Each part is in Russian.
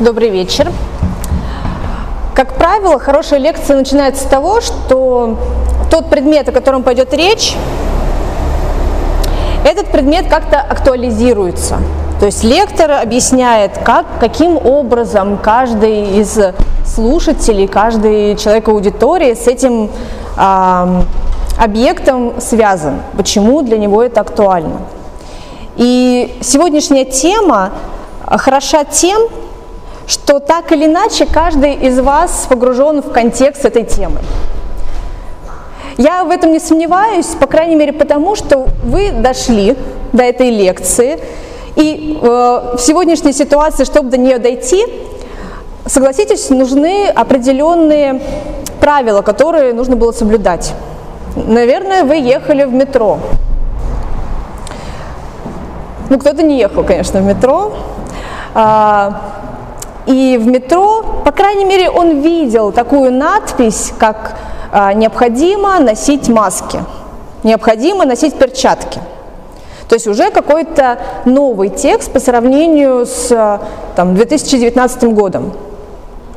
Добрый вечер. Как правило, хорошая лекция начинается с того, что тот предмет, о котором пойдет речь, этот предмет как-то актуализируется. То есть лектор объясняет, как, каким образом каждый из слушателей, каждый человек аудитории с этим э, объектом связан, почему для него это актуально. И сегодняшняя тема хороша тем, что так или иначе каждый из вас погружен в контекст этой темы. Я в этом не сомневаюсь, по крайней мере потому, что вы дошли до этой лекции, и э, в сегодняшней ситуации, чтобы до нее дойти, согласитесь, нужны определенные правила, которые нужно было соблюдать. Наверное, вы ехали в метро. Ну, кто-то не ехал, конечно, в метро. А, и в метро, по крайней мере, он видел такую надпись, как а, «необходимо носить маски», «необходимо носить перчатки». То есть уже какой-то новый текст по сравнению с а, там, 2019 годом.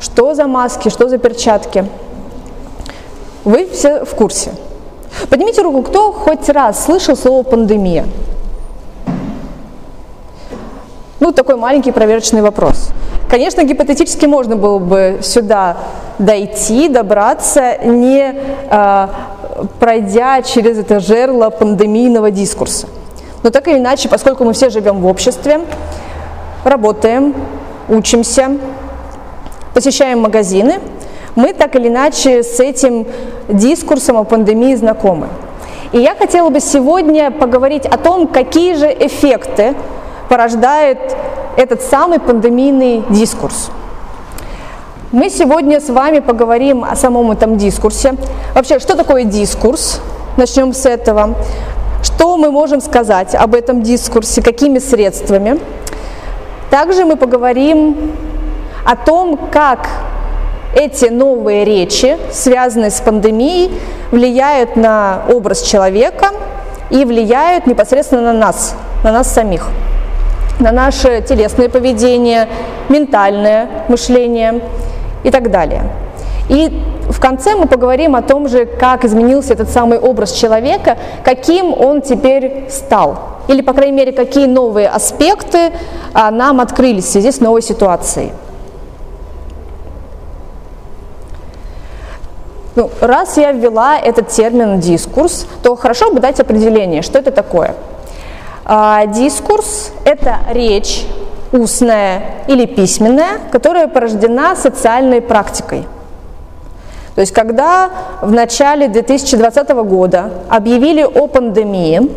Что за маски, что за перчатки? Вы все в курсе. Поднимите руку, кто хоть раз слышал слово «пандемия»? Ну, такой маленький проверочный вопрос. Конечно, гипотетически можно было бы сюда дойти, добраться, не э, пройдя через это жерло пандемийного дискурса. Но так или иначе, поскольку мы все живем в обществе, работаем, учимся, посещаем магазины, мы так или иначе с этим дискурсом о пандемии знакомы. И я хотела бы сегодня поговорить о том, какие же эффекты порождает этот самый пандемийный дискурс. Мы сегодня с вами поговорим о самом этом дискурсе. Вообще, что такое дискурс? Начнем с этого. Что мы можем сказать об этом дискурсе, какими средствами? Также мы поговорим о том, как эти новые речи, связанные с пандемией, влияют на образ человека и влияют непосредственно на нас, на нас самих на наше телесное поведение, ментальное мышление и так далее. И в конце мы поговорим о том же, как изменился этот самый образ человека, каким он теперь стал. Или, по крайней мере, какие новые аспекты а, нам открылись в связи с новой ситуацией. Ну, раз я ввела этот термин дискурс, то хорошо бы дать определение, что это такое – дискурс – это речь устная или письменная, которая порождена социальной практикой. То есть когда в начале 2020 года объявили о пандемии,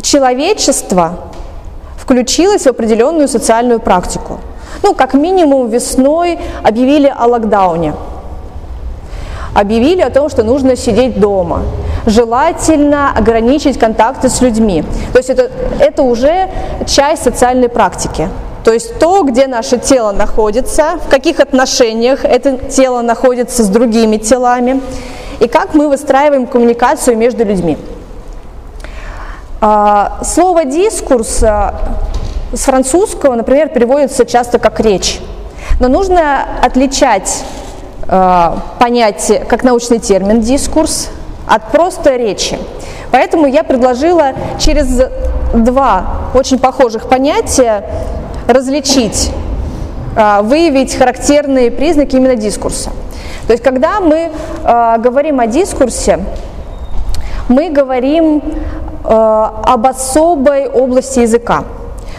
человечество включилось в определенную социальную практику. Ну, как минимум весной объявили о локдауне. Объявили о том, что нужно сидеть дома желательно ограничить контакты с людьми. То есть это, это уже часть социальной практики. То есть то, где наше тело находится, в каких отношениях это тело находится с другими телами, и как мы выстраиваем коммуникацию между людьми. А, слово «дискурс» а, с французского, например, переводится часто как «речь». Но нужно отличать а, понятие, как научный термин «дискурс», от просто речи. Поэтому я предложила через два очень похожих понятия различить, а, выявить характерные признаки именно дискурса. То есть когда мы а, говорим о дискурсе, мы говорим а, об особой области языка.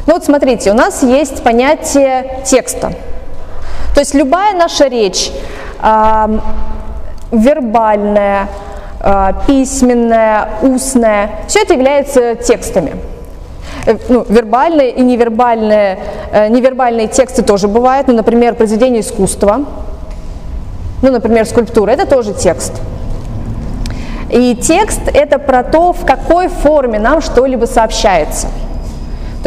Ну вот смотрите, у нас есть понятие текста. То есть любая наша речь, вербальная, письменное, устное, все это является текстами. Э, ну, вербальные и невербальные, э, невербальные тексты тоже бывают, ну, например, произведение искусства, ну, например, скульптура, это тоже текст. И текст – это про то, в какой форме нам что-либо сообщается –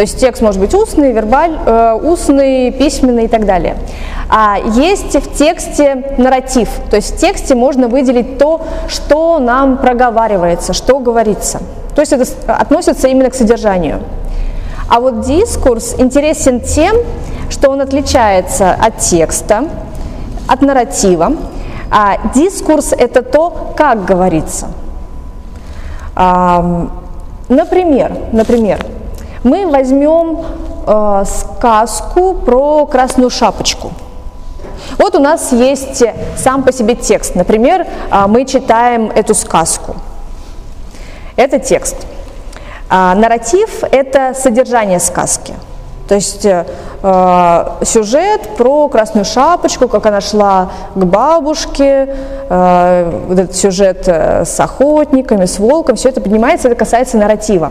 то есть текст может быть устный, вербаль, э, устный, письменный и так далее. А есть в тексте нарратив, то есть в тексте можно выделить то, что нам проговаривается, что говорится. То есть это относится именно к содержанию. А вот дискурс интересен тем, что он отличается от текста, от нарратива. А дискурс – это то, как говорится. А, например, например, мы возьмем э, сказку про красную шапочку. Вот у нас есть сам по себе текст. Например, э, мы читаем эту сказку. Это текст. А нарратив – это содержание сказки. То есть э, сюжет про красную шапочку, как она шла к бабушке, э, вот этот сюжет э, с охотниками, с волком, все это поднимается, это касается нарратива.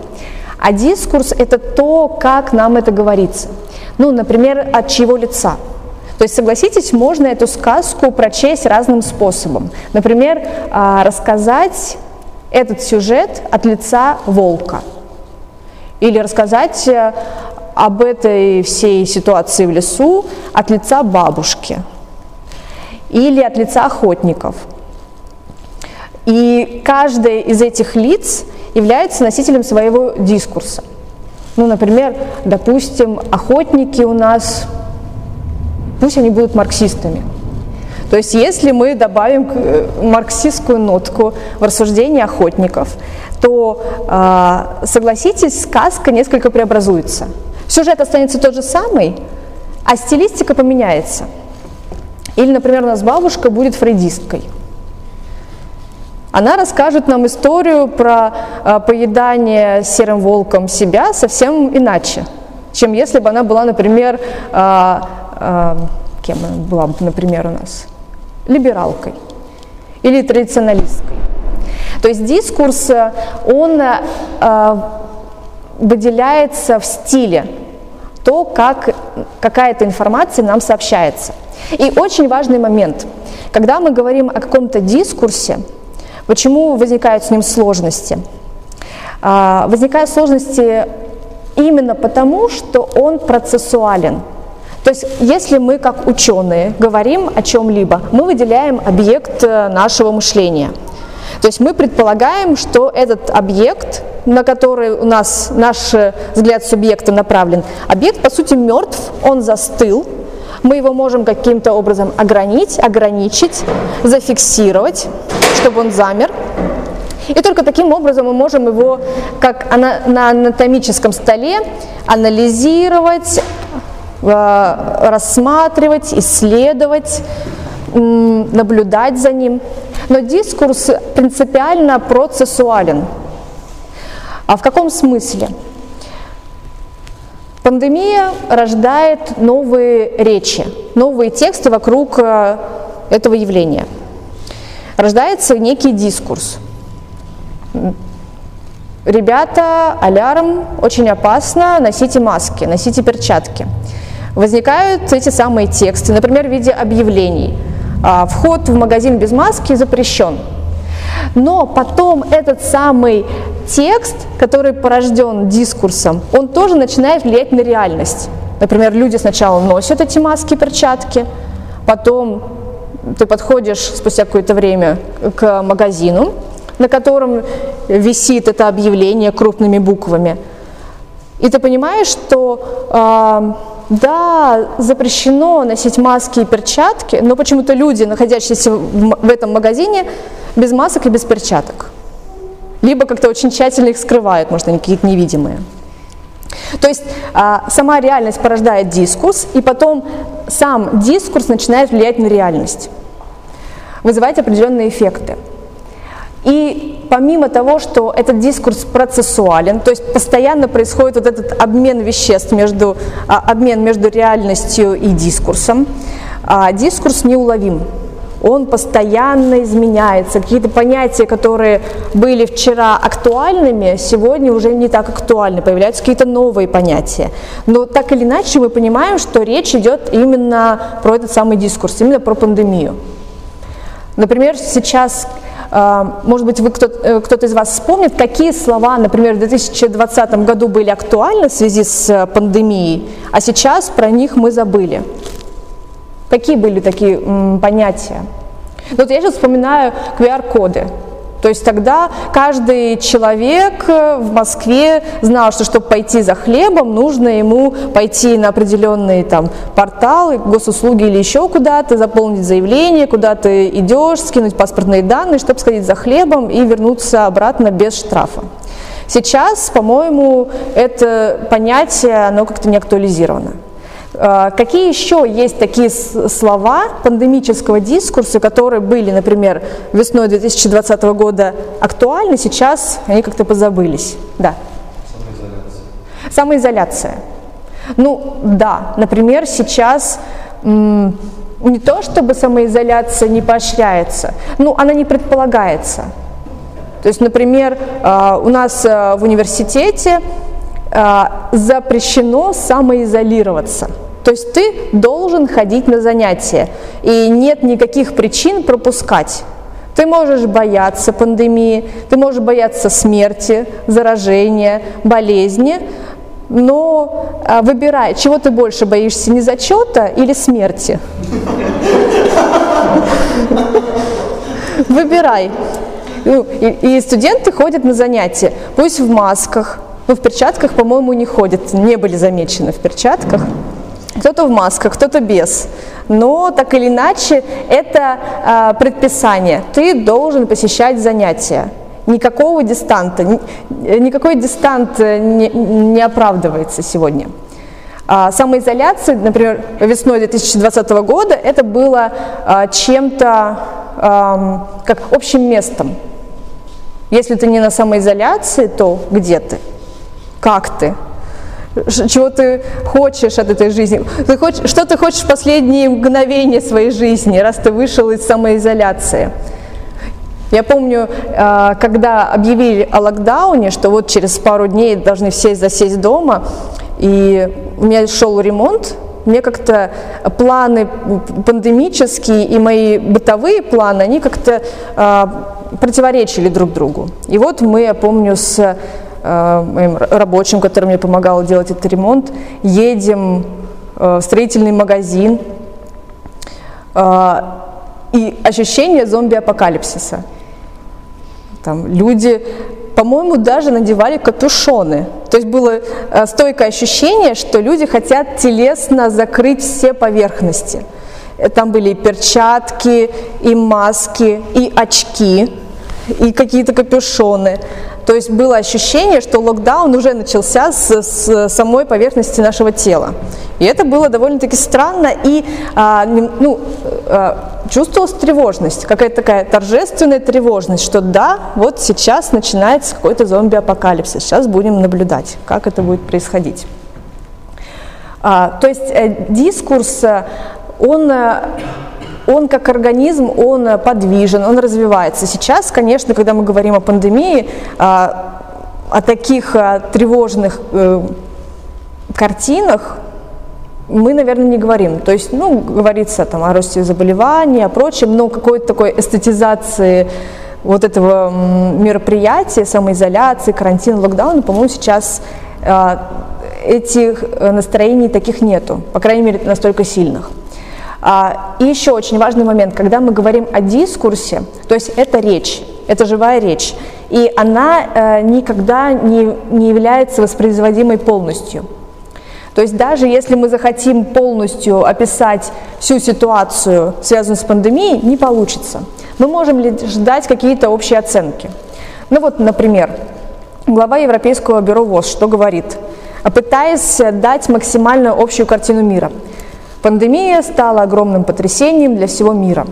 А дискурс – это то, как нам это говорится. Ну, например, от чьего лица. То есть, согласитесь, можно эту сказку прочесть разным способом. Например, э, рассказать этот сюжет от лица волка. Или рассказать э, об этой всей ситуации в лесу от лица бабушки или от лица охотников. И каждый из этих лиц является носителем своего дискурса. Ну, например, допустим, охотники у нас, пусть они будут марксистами. То есть если мы добавим э, марксистскую нотку в рассуждение охотников, то, а, согласитесь, сказка несколько преобразуется. Сюжет останется тот же самый, а стилистика поменяется. Или, например, у нас бабушка будет фрейдисткой. Она расскажет нам историю про э, поедание серым волком себя совсем иначе, чем если бы она была, например, э, э, кем она была бы, например, у нас? Либералкой или традиционалисткой. То есть дискурс, он э, выделяется в стиле, то, как какая-то информация нам сообщается. И очень важный момент, когда мы говорим о каком-то дискурсе, почему возникают с ним сложности? А, возникают сложности именно потому, что он процессуален. То есть, если мы как ученые говорим о чем-либо, мы выделяем объект э, нашего мышления – то есть мы предполагаем, что этот объект, на который у нас наш взгляд субъекта направлен, объект по сути мертв, он застыл, мы его можем каким-то образом ограничить, ограничить, зафиксировать, чтобы он замер. И только таким образом мы можем его, как на анатомическом столе, анализировать, э, рассматривать, исследовать, наблюдать за ним. Но дискурс принципиально процессуален. А в каком смысле? Пандемия рождает новые речи, новые тексты вокруг э, этого явления. Рождается некий дискурс. Ребята, алярм, очень опасно, носите маски, носите перчатки. Возникают эти самые тексты, например, в виде объявлений – а, вход в магазин без маски запрещен. Но потом этот самый текст, который порожден дискурсом, он тоже начинает влиять на реальность. Например, люди сначала носят эти маски, перчатки, потом ты подходишь спустя какое-то время к магазину, на котором висит это объявление крупными буквами, и ты понимаешь, что э, да, запрещено носить маски и перчатки, но почему-то люди, находящиеся в этом магазине, без масок и без перчаток. Либо как-то очень тщательно их скрывают, может, они какие-то невидимые. То есть а, сама реальность порождает дискурс, и потом сам дискурс начинает влиять на реальность, вызывать определенные эффекты. И помимо того, что этот дискурс процессуален, то есть постоянно происходит вот этот обмен веществ, между, а, обмен между реальностью и дискурсом, а дискурс неуловим. Он постоянно изменяется. Какие-то понятия, которые были вчера актуальными, сегодня уже не так актуальны. Появляются какие-то новые понятия. Но так или иначе мы понимаем, что речь идет именно про этот самый дискурс, именно про пандемию. Например, сейчас а, может быть, вы кто-то, э, кто из вас вспомнит, какие слова, например, в 2020 году были актуальны в связи с э, пандемией, а сейчас про них мы забыли. Какие были такие м, понятия? Вот я сейчас вспоминаю QR-коды. То есть тогда каждый человек э, в Москве знал, что чтобы пойти за хлебом, нужно ему пойти на определенные там порталы, госуслуги или еще куда-то, заполнить заявление, куда ты идешь, скинуть паспортные данные, чтобы сходить за хлебом и вернуться обратно без штрафа. Сейчас, по-моему, это понятие, оно как-то не актуализировано. А, какие еще есть такие слова пандемического дискурса, которые были, например, весной 2020 года актуальны, сейчас они как-то позабылись? Да. Самоизоляция. Самоизоляция. Ну да, например, сейчас не то, чтобы самоизоляция не поощряется, ну она не предполагается. То есть, например, а, у нас а, в университете запрещено самоизолироваться. То есть ты должен ходить на занятия, и нет никаких причин пропускать. Ты можешь бояться пандемии, ты можешь бояться смерти, заражения, болезни, но а, выбирай, чего ты больше боишься, не зачета или смерти? Выбирай. Ну, и, студенты ходят на занятия, пусть в масках, но в перчатках, по-моему, не ходят, не были замечены в перчатках. Кто-то в масках, кто-то без. Но так или иначе, это э, предписание. Ты должен посещать занятия. Никакого дистанта, никакой дистант не, не оправдывается сегодня. А самоизоляция, например, весной 2020 года, это было а, чем-то а, как общим местом. Если ты не на самоизоляции, то где ты? Как ты? Чего ты хочешь от этой жизни, ты хочешь, что ты хочешь в последние мгновения своей жизни, раз ты вышел из самоизоляции. Я помню, а, когда объявили о локдауне, что вот через пару дней должны все засесть дома, и у меня шел ремонт, мне как-то планы пандемические и мои бытовые планы, они как-то э, противоречили друг другу. И вот мы, я помню, с моим рабочим, который мне помогал делать этот ремонт, едем э, в строительный магазин, э, и ощущение зомби-апокалипсиса. Там люди, по-моему, даже надевали капюшоны. То есть было стойкое ощущение, что люди хотят телесно закрыть все поверхности. Там были и перчатки, и маски, и очки, и какие-то капюшоны. То есть было ощущение, что локдаун уже начался с, с самой поверхности нашего тела. И это было довольно-таки странно, и а, ну, а, чувствовалась тревожность, какая-то такая торжественная тревожность, что да, вот сейчас начинается какой-то зомби-апокалипсис, сейчас будем наблюдать, как это будет происходить. А, то есть э, дискурс, э, он э, он как организм, он э, подвижен, он развивается. Сейчас, конечно, когда мы говорим о пандемии, а, о таких э, тревожных э, картинах, мы, наверное, не говорим. То есть, ну, говорится там о росте заболеваний, о прочем, но какой-то такой эстетизации вот этого мероприятия, самоизоляции, карантина, локдауна, по-моему, сейчас этих настроений таких нету, по крайней мере, настолько сильных. А, и еще очень важный момент, когда мы говорим о дискурсе, то есть это речь, это живая речь, и она э, никогда не, не является воспроизводимой полностью. То есть даже если мы захотим полностью описать всю ситуацию, связанную с пандемией, не получится. Мы можем лишь дать какие-то общие оценки. Ну вот, например, глава Европейского бюро ВОЗ что говорит? Пытаясь дать максимально общую картину мира – Пандемия стала огромным потрясением для всего мира.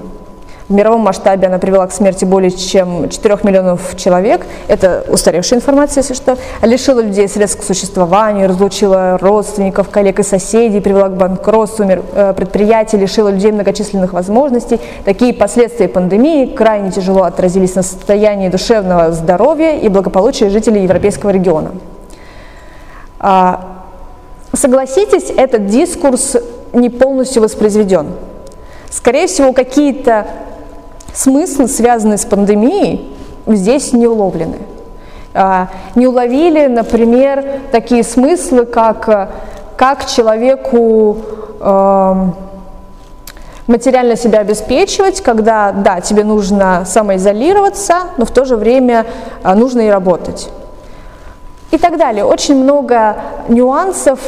В мировом масштабе она привела к смерти более чем 4 миллионов человек. Это устаревшая информация, если что. Лишила людей средств к существованию, разлучила родственников, коллег и соседей, привела к банкротству э, предприятий, лишила людей многочисленных возможностей. Такие последствия пандемии крайне тяжело отразились на состоянии душевного здоровья и благополучия жителей европейского региона. А, согласитесь, этот дискурс не полностью воспроизведен. Скорее всего, какие-то смыслы, связанные с пандемией, здесь не уловлены. А, не уловили, например, такие смыслы, как, как человеку, эм, материально себя обеспечивать, когда, да, тебе нужно самоизолироваться, но в то же время а, нужно и работать. И так далее. Очень много нюансов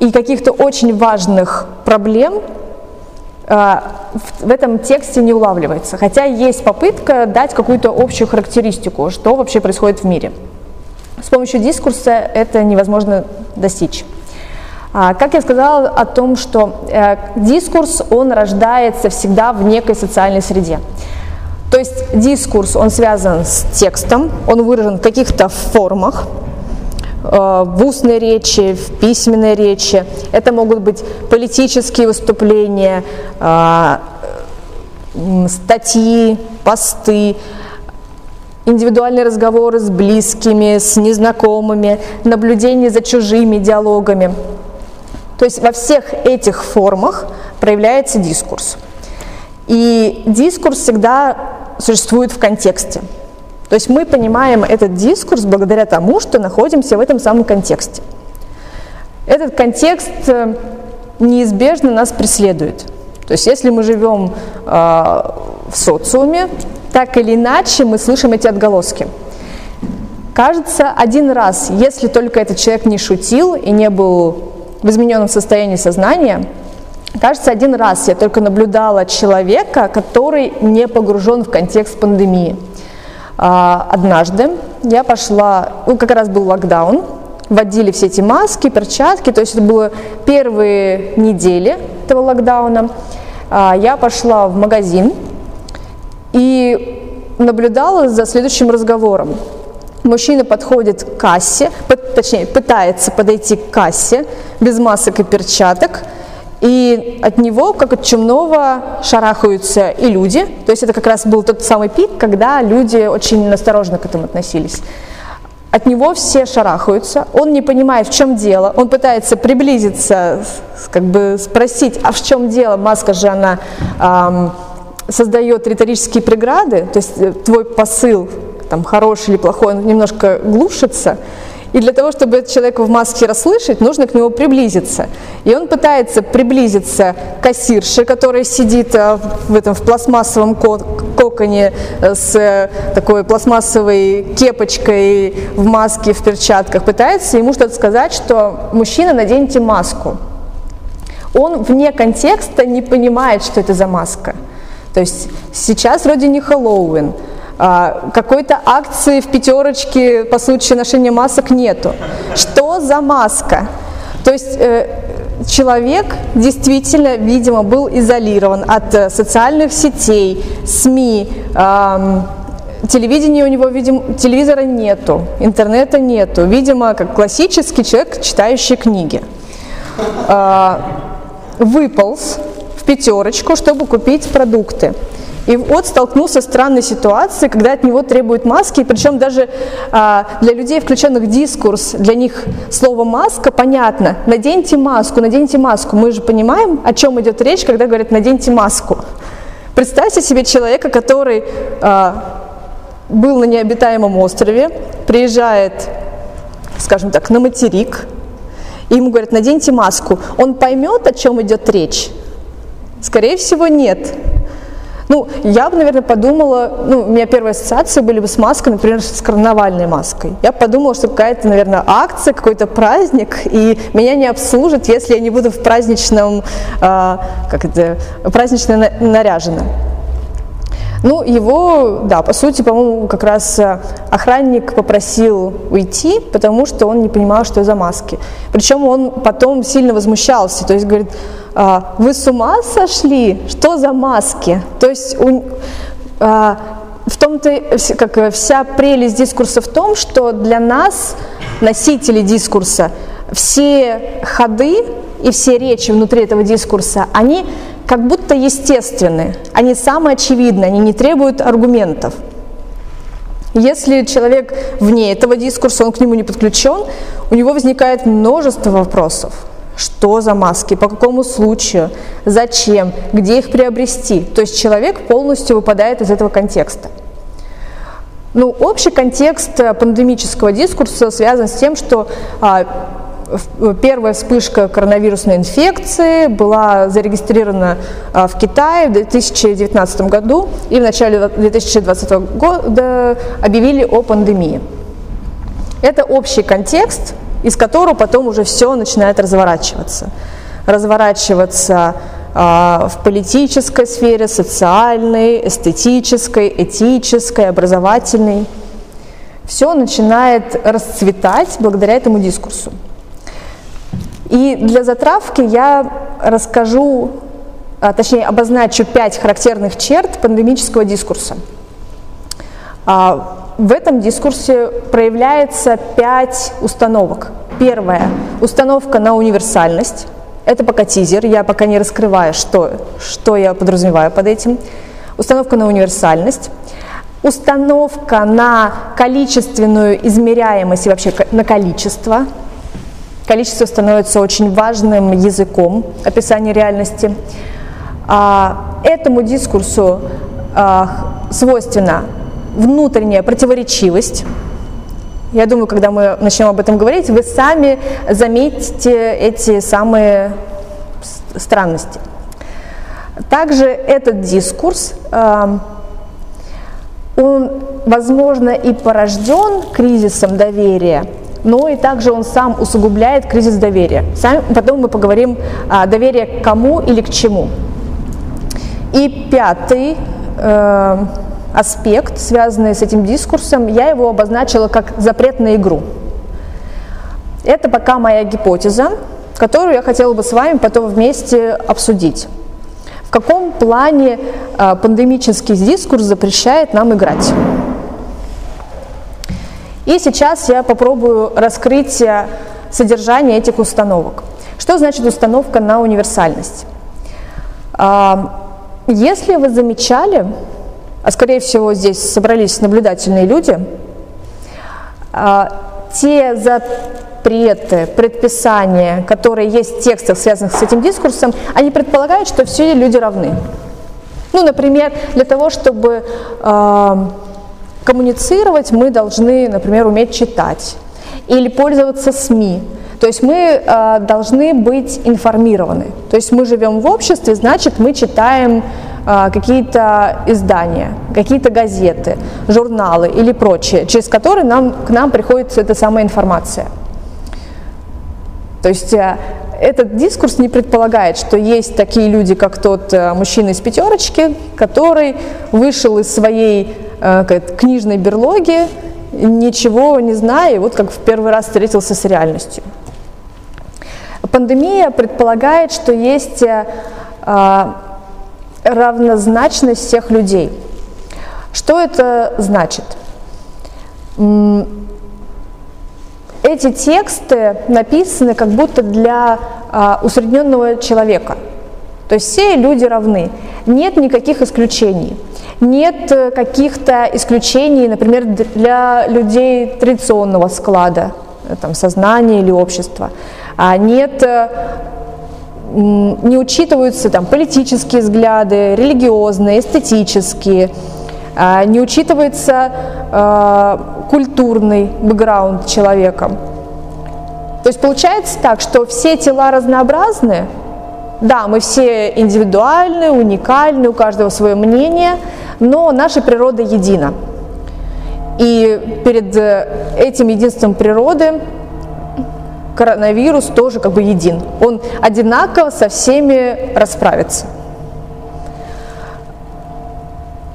и каких-то очень важных проблем а, в этом тексте не улавливается. Хотя есть попытка дать какую-то общую характеристику, что вообще происходит в мире. С помощью дискурса это невозможно достичь. А, как я сказала о том, что э, дискурс, он рождается всегда в некой социальной среде. То есть дискурс, он связан с текстом, он выражен в каких-то формах, э, в устной речи, в письменной речи. Это могут быть политические выступления, э, статьи, посты, индивидуальные разговоры с близкими, с незнакомыми, наблюдение за чужими диалогами. То есть во всех этих формах проявляется дискурс. И дискурс всегда существует в контексте. То есть мы понимаем этот дискурс благодаря тому, что находимся в этом самом контексте. Этот контекст э, неизбежно нас преследует. То есть если мы живем э, в социуме, так или иначе мы слышим эти отголоски. Кажется, один раз, если только этот человек не шутил и не был в измененном состоянии сознания, кажется, один раз я только наблюдала человека, который не погружен в контекст пандемии. А, однажды я пошла, ну, как раз был локдаун, вводили все эти маски, перчатки, то есть это было первые недели этого локдауна. А, я пошла в магазин и наблюдала за следующим разговором. Мужчина подходит к кассе, точнее, пытается подойти к кассе без масок и перчаток, и от него, как от чумного, шарахаются и люди. То есть это как раз был тот самый пик, когда люди очень осторожно к этому относились. От него все шарахаются, он не понимает, в чем дело, он пытается приблизиться, как бы спросить, а в чем дело, маска же она эм, создает риторические преграды, то есть э, твой посыл там, хороший или плохой, он немножко глушится. И для того, чтобы этот человек в маске расслышать, нужно к нему приблизиться. И он пытается приблизиться к кассирше, которая сидит э, в этом в пластмассовом коконе э, с такой пластмассовой кепочкой в маске, в перчатках, пытается ему что-то сказать, что мужчина, наденьте маску. Он вне контекста не понимает, что это за маска. То есть сейчас вроде не Хэллоуин, а, какой-то акции в пятерочке по случаю ношения масок нету. Что за маска? То есть э, человек действительно, видимо, был изолирован от э, социальных сетей, СМИ, телевидения у него, видимо, телевизора нету, интернета нету. Видимо, как классический человек, читающий книги. Э, выполз в пятерочку, чтобы купить продукты. И вот столкнулся с странной ситуацией, когда от него требуют маски, причем даже а, для людей, включенных в дискурс, для них слово «маска» понятно. Наденьте маску, наденьте маску. Мы же понимаем, о чем идет речь, когда говорят «наденьте маску». Представьте себе человека, который а, был на необитаемом острове, приезжает, скажем так, на материк, и ему говорят, наденьте маску. Он поймет, о чем идет речь? Скорее всего, нет. Ну, я бы, наверное, подумала, ну, у меня первые ассоциации были бы с маской, например, с карнавальной маской. Я подумала, что какая-то, наверное, акция, какой-то праздник, и меня не обслужат, если я не буду в праздничном, э, как это, празднично наряжена. Ну, его, да, по сути, по-моему, как раз э, охранник попросил уйти, потому что он не понимал, что за маски. Причем он потом сильно возмущался, то есть говорит, «А, вы с ума сошли? Что за маски? То есть у, а, в том-то, как вся прелесть дискурса в том, что для нас, носителей дискурса, все ходы и все речи внутри этого дискурса, они как будто естественны, они самые очевидны, они не требуют аргументов. Если человек вне этого дискурса, он к нему не подключен, у него возникает множество вопросов. Что за маски, по какому случаю, зачем, где их приобрести. То есть человек полностью выпадает из этого контекста. Ну, общий контекст пандемического дискурса связан с тем, что а, первая вспышка коронавирусной инфекции была зарегистрирована в Китае в 2019 году и в начале 2020 года объявили о пандемии. Это общий контекст, из которого потом уже все начинает разворачиваться. Разворачиваться в политической сфере, социальной, эстетической, этической, образовательной. Все начинает расцветать благодаря этому дискурсу. И для затравки я расскажу, а, точнее обозначу пять характерных черт пандемического дискурса. А, в этом дискурсе проявляется пять установок. Первая – установка на универсальность. Это пока тизер, я пока не раскрываю, что, что я подразумеваю под этим. Установка на универсальность. Установка на количественную измеряемость и вообще на количество. Количество становится очень важным языком описания реальности. А, этому дискурсу а, свойственна внутренняя противоречивость. Я думаю, когда мы начнем об этом говорить, вы сами заметите эти самые странности. Также этот дискурс, эм, он, возможно, и порожден кризисом доверия, но и также он сам усугубляет кризис доверия. Сами, потом мы поговорим о доверии к кому или к чему. И пятый эм, аспект, связанный с этим дискурсом, я его обозначила как запрет на игру. Это пока моя гипотеза, которую я хотела бы с вами потом вместе обсудить. В каком плане э, пандемический дискурс запрещает нам играть? И сейчас я попробую раскрыть э, содержание этих установок. Что значит установка на универсальность? Э, если вы замечали, а скорее всего здесь собрались наблюдательные люди, а, те запреты, предписания, которые есть в текстах, связанных с этим дискурсом, они предполагают, что все люди равны. Ну, например, для того, чтобы э, коммуницировать, мы должны, например, уметь читать или пользоваться СМИ. То есть мы э, должны быть информированы. То есть мы живем в обществе, значит, мы читаем а, какие-то издания, какие-то газеты, журналы или прочее, через которые нам, к нам приходит эта самая информация. То есть э, этот дискурс не предполагает, что есть такие люди, как тот э, мужчина из пятерочки, который вышел из своей э, книжной берлоги, ничего не зная, и вот как в первый раз встретился с реальностью. Пандемия предполагает, что есть равнозначность всех людей. Что это значит? Эти тексты написаны как будто для усредненного человека. То есть все люди равны. Нет никаких исключений. Нет э, каких-то исключений, например, для людей традиционного склада, э, там, сознания или общества. А нет э, не учитываются там, политические взгляды, религиозные, эстетические, а, не учитывается э, культурный бэкграунд человека. То есть получается так, что все тела разнообразны, да, мы все индивидуальны, уникальны, у каждого свое мнение, но наша природа едина. И перед э, этим единством природы коронавирус тоже как бы един. Он одинаково со всеми расправится.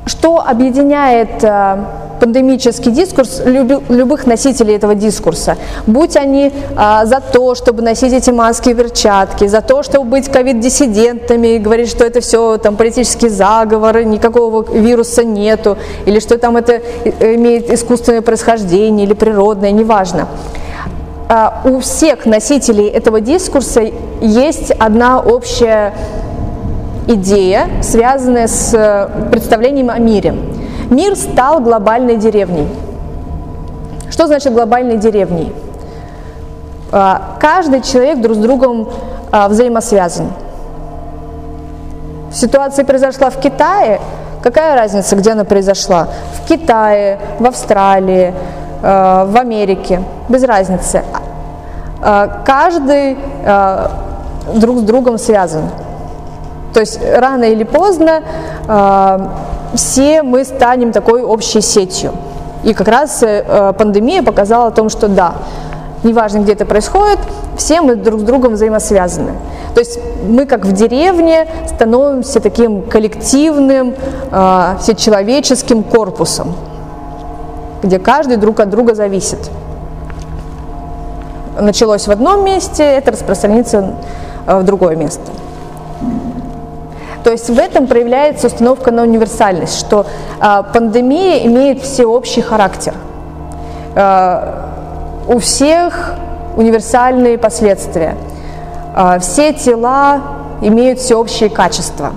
Что объединяет э, пандемический дискурс любых носителей этого дискурса. Будь они а, за то, чтобы носить эти маски и перчатки, за то, чтобы быть ковид-диссидентами, говорить, что это все там политические заговоры, никакого вируса нету, или что там это э, имеет искусственное происхождение или природное, неважно. А, у всех носителей этого дискурса есть одна общая идея, связанная с э, представлением о мире. Мир стал глобальной деревней. Что значит глобальной деревней? А, каждый человек друг с другом а, взаимосвязан. Ситуация произошла в Китае. Какая разница, где она произошла? В Китае, в Австралии, Э, в Америке, без разницы. каждый друг с другом связан. То есть рано или поздно все мы станем такой общей сетью. И как раз э, пандемия показала о том, что да, неважно, где это происходит, все мы друг с другом взаимосвязаны. То есть мы, как в деревне, становимся таким коллективным, э, всечеловеческим корпусом, где каждый друг от друга зависит. Началось в одном месте, это распространится э, в другое место. То есть в этом проявляется установка на универсальность, что э, пандемия имеет всеобщий характер. Э, у всех универсальные последствия. Э, все тела имеют всеобщие качества.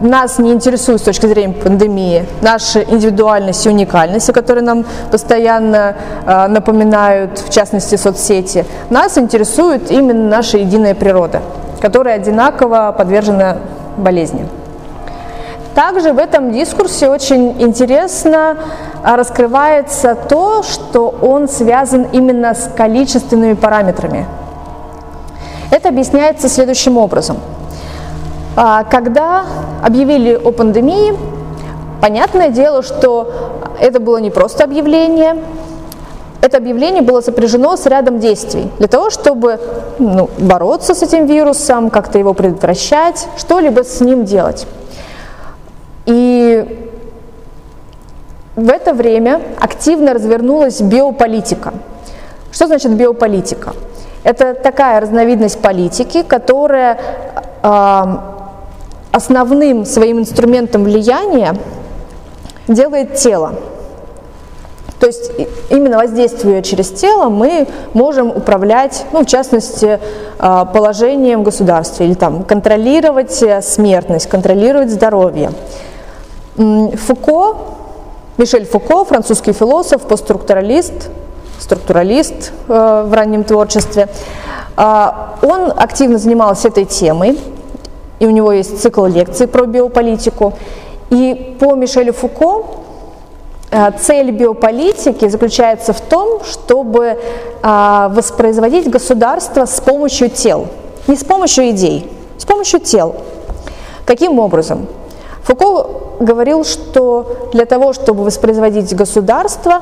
Нас не интересует с точки зрения пандемии наша индивидуальность и уникальность, о которой нам постоянно э, напоминают, в частности, соцсети. Нас интересует именно наша единая природа – которая одинаково подвержена болезни. Также в этом дискурсе очень интересно а, раскрывается то, что он связан именно с количественными параметрами. Это объясняется следующим образом. А, когда объявили о пандемии, понятное дело, что это было не просто объявление, это объявление было сопряжено с рядом действий для того, чтобы ну, бороться с этим вирусом, как-то его предотвращать, что-либо с ним делать. И в это время активно развернулась биополитика. Что значит биополитика? Это такая разновидность политики, которая э, основным своим инструментом влияния делает тело. То есть именно воздействуя через тело мы можем управлять, ну, в частности, а, положением государства или там контролировать э, смертность, контролировать здоровье. Фуко, Мишель Фуко, французский философ, постструктуралист, структуралист э, в раннем творчестве, а, он активно занимался этой темой, и у него есть цикл лекций про биополитику. И по Мишелю Фуко цель биополитики заключается в том, чтобы а, воспроизводить государство с помощью тел, не с помощью идей, с помощью тел. Каким образом? Фуко говорил, что для того, чтобы воспроизводить государство,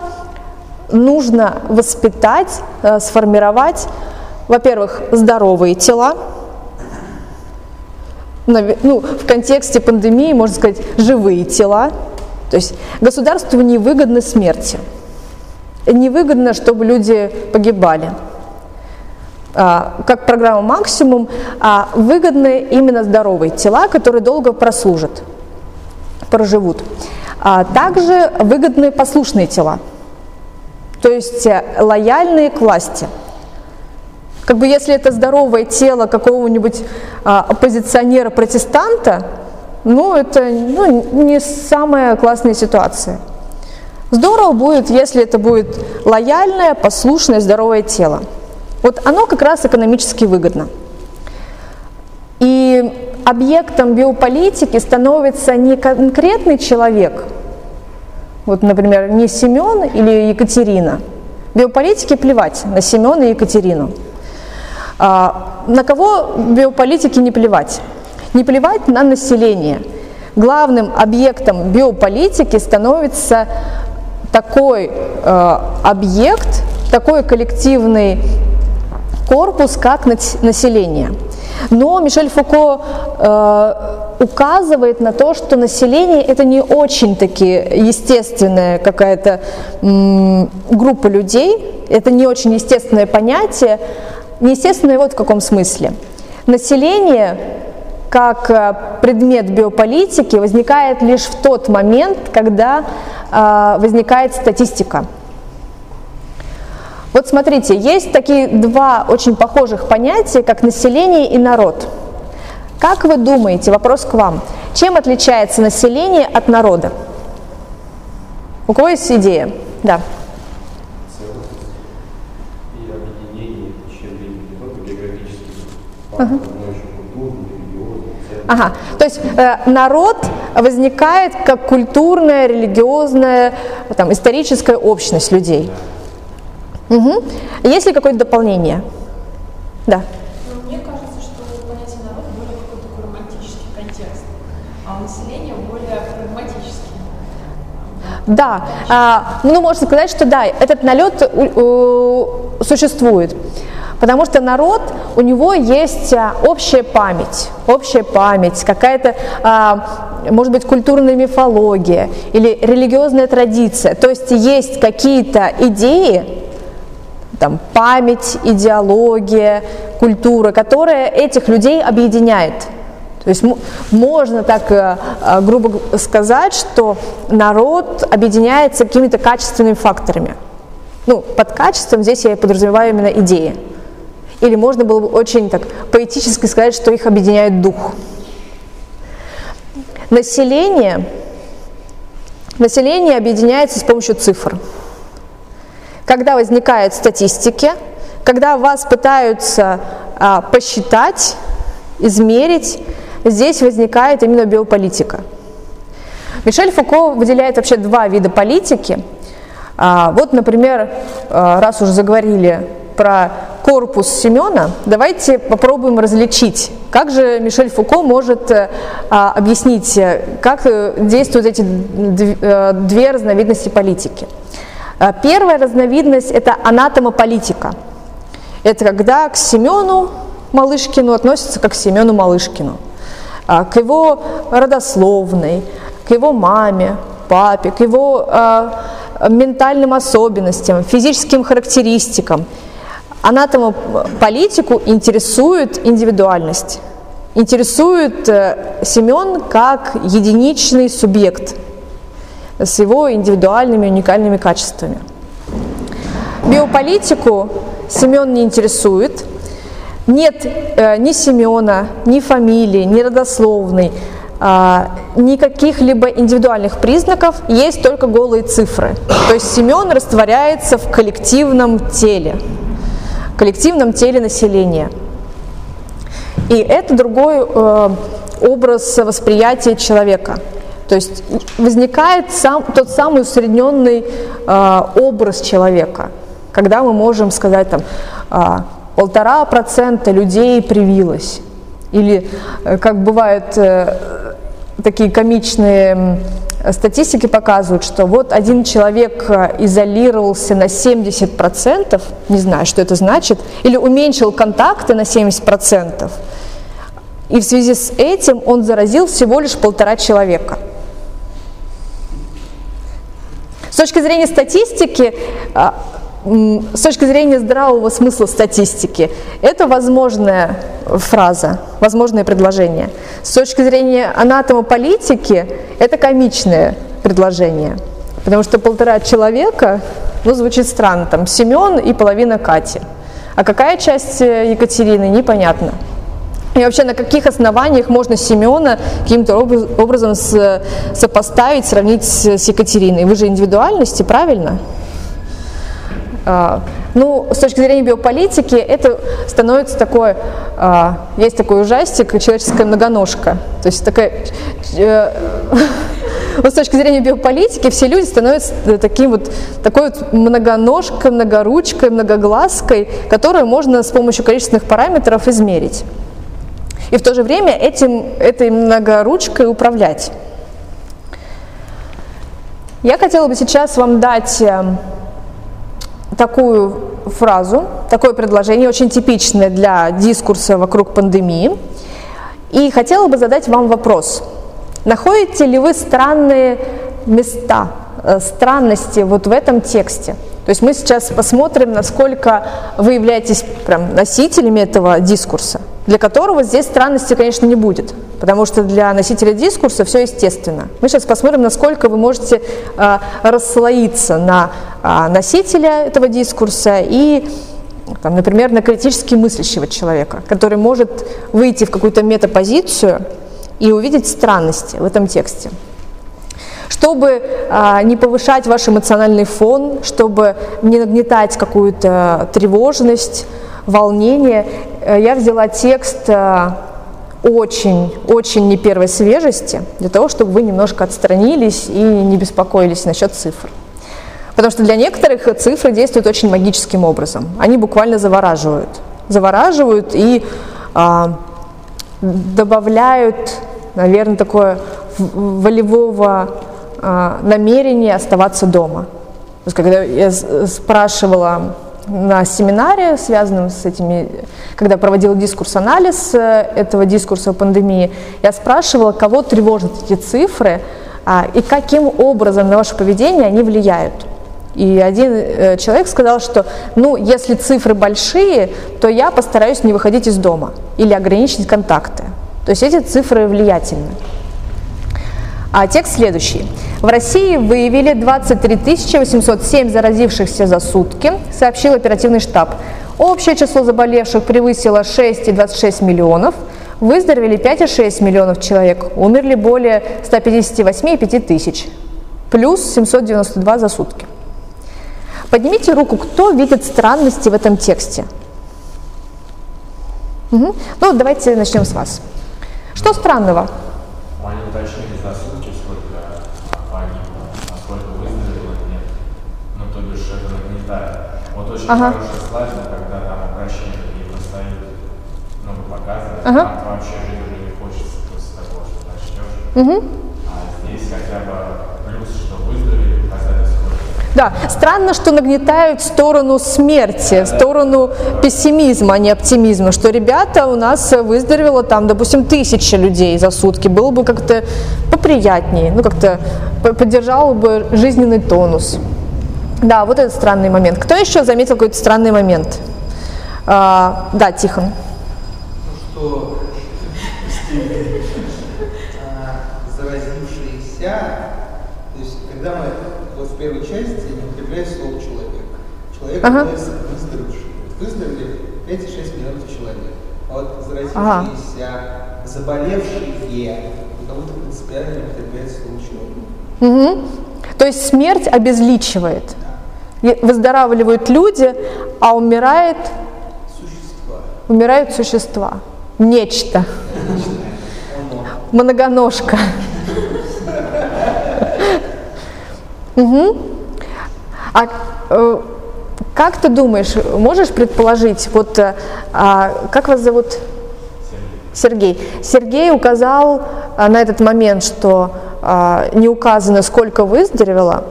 нужно воспитать, э, сформировать, во-первых, здоровые тела, ну, в контексте пандемии, можно сказать, живые тела, то есть государству невыгодны смерти. Невыгодно, чтобы люди погибали. А, как программа «Максимум», а выгодны именно здоровые тела, которые долго прослужат, проживут. А также выгодны послушные тела, то есть э, лояльные к власти. Как бы если это здоровое тело какого-нибудь оппозиционера-протестанта, ну, это ну, не самая классная ситуация. Здорово будет, если это будет лояльное, послушное, здоровое тело. Вот оно как раз экономически выгодно. И объектом биополитики становится не конкретный человек, вот, например, не Семен или Екатерина. Биополитике плевать на Семена и Екатерину. А, на кого биополитики не плевать? Не плевать на население. Главным объектом биополитики становится такой э, объект, такой коллективный корпус, как население. Но Мишель Фуко э, указывает на то, что население это не очень-таки естественная какая-то группа людей, это не очень естественное понятие. Неестественное вот в каком смысле. Население как э, предмет биополитики возникает лишь в тот момент, когда э, возникает статистика. Вот смотрите, есть такие два очень похожих понятия, как население и народ. Как вы думаете, вопрос к вам, чем отличается население от народа? У кого есть идея? Да. И объединение только географически, uh-huh. Ага, то есть э, народ возникает как культурная, религиозная, там, историческая общность людей. Угу. Есть ли какое-то дополнение? Да. Ну, мне кажется, что понятие народ более какой-то такой романтический контекст, а у населения более прагматический. Да, а, ну можно сказать, что да, этот налет у- у- существует, потому что народ, у него есть а, общая память, общая память, какая-то, а, может быть, культурная мифология или религиозная традиция, то есть есть какие-то идеи, там, память, идеология, культура, которая этих людей объединяет. То есть можно так э, э, грубо сказать, что народ объединяется какими-то качественными факторами. Ну, под качеством здесь я подразумеваю именно идеи. Или можно было бы очень так поэтически сказать, что их объединяет дух. Население, население объединяется с помощью цифр. Когда возникают статистики, когда вас пытаются а, посчитать, измерить, здесь возникает именно биополитика. Мишель Фуко выделяет вообще два вида политики. А, вот, например, а, раз уже заговорили про корпус Семена, давайте попробуем различить, как же Мишель Фуко может э, а, объяснить, э, как э, действуют эти дв- две разновидности политики. Первая разновидность – это анатомополитика. Это когда к Семену Малышкину относятся как к Семену Малышкину, а, к его родословной, к его маме, папе, к его а, ментальным особенностям, физическим характеристикам. Анатомополитику интересует индивидуальность. Интересует э, Семен как единичный субъект с его индивидуальными уникальными качествами. Биополитику Семен не интересует. Нет э, ни Семена, ни фамилии, ни родословной, а, ни каких-либо индивидуальных признаков, есть только голые цифры. То есть Семен растворяется в коллективном теле, коллективном теле населения. И это другой э, образ восприятия человека. То есть возникает сам, тот самый усредненный э, образ человека, когда мы можем сказать там а, полтора процента людей привилось. Или, э, как бывает, э, такие комичные статистики показывают, что вот один человек э, изолировался на 70%, не знаю, что это значит, или уменьшил контакты на 70%, и в связи с этим он заразил всего лишь полтора человека. С точки зрения статистики, а, с точки зрения здравого смысла статистики, это возможная фраза, возможное предложение. С точки зрения анатомополитики, это комичное предложение. Потому что полтора человека, ну, звучит странно, там Семен и половина Кати. А какая часть э, Екатерины, непонятно. И вообще на каких основаниях можно Семена каким-то образ- образом с- сопоставить, сравнить с Екатериной? Вы же индивидуальности, правильно? А, Ну, с точки зрения биополитики, это становится такое, а, есть такой ужастик, человеческая многоножка. То есть такая, э, вот с точки зрения биополитики все люди становятся таким вот, такой вот многоножкой, многоручкой, многоглазкой, которую можно с помощью количественных параметров измерить. И в то же время этим, этой многоручкой управлять. Я хотела бы сейчас вам дать э, такую фразу, такое предложение, очень типичное для дискурса вокруг пандемии. И хотела бы задать вам вопрос. Находите ли вы странные места, странности вот в этом тексте? То есть мы сейчас посмотрим, насколько вы являетесь прям носителями этого дискурса, для которого здесь странности, конечно, не будет, потому что для носителя дискурса все естественно. Мы сейчас посмотрим, насколько вы можете э, расслоиться на э, носителя этого дискурса и там, например, на критически мыслящего человека, который может выйти в какую-то метапозицию и увидеть странности в этом тексте. Чтобы а, не повышать ваш эмоциональный фон, чтобы не нагнетать какую-то тревожность, волнение, э, я взяла текст очень-очень не первой свежести, для того, чтобы вы немножко отстранились и не беспокоились насчет цифр. Потому что для некоторых цифры действуют очень магическим образом. Они буквально завораживают. Завораживают и а, добавляют, наверное, такое волевого а, намерения оставаться дома. То есть, когда я спрашивала на семинаре, связанном с этими, когда проводила дискурс-анализ э, этого дискурса о пандемии, я спрашивала, кого тревожат эти цифры а, и каким образом на ваше поведение они влияют. И один э, человек сказал, что, ну, если цифры большие, то я постараюсь не выходить из дома или ограничить контакты. То есть эти цифры влиятельны. А текст следующий. В России выявили 23 807 заразившихся за сутки, сообщил оперативный штаб. Общее число заболевших превысило 6,26 миллионов, выздоровели 5,6 миллионов человек, умерли более 158,5 тысяч, плюс 792 за сутки. Поднимите руку, кто видит странности в этом тексте. Угу. Ну, давайте начнем с вас. Что странного? Уточнили за сутки, сколько погибло, а сколько выздоровело, нет. Ну, то бишь, это нагнетает. Вот очень Ага. хороший слайд, но когда там обращение такие поставили, ну, показывают, Ага. там вообще жить уже не хочется после того, что начнешь. Угу. А здесь хотя бы плюс, что выздоровели, показали сколько. Да, странно, что нагнетают сторону смерти, сторону пессимизма, а не оптимизма, что ребята у нас выздоровело там, допустим, тысяча людей за сутки, было бы как-то поприятнее, ну как-то по- поддержало бы жизненный тонус. Да, вот этот странный момент. Кто еще заметил какой-то странный момент? А, да, Тихон. Ну что, а, заразившиеся, то есть когда мы вот в первой части не употребляем слово человек, человек Ага. является выздоровевший. Выздоровели 5,6 миллионов человек. А вот заразившиеся, Ага. заболевшие, у кого-то принципиально не употребляется слово человек. Мгм. То есть смерть обезличивает. И Выздоравливают люди, а умирает, Существа. умирают существа. Нечто. Оно. Многоножка. Мгм. А э, как ты думаешь, можешь предположить, вот э, а, как вас зовут? Сергей. Сергей указал а, на этот момент, что а, не указано, сколько выздоровело.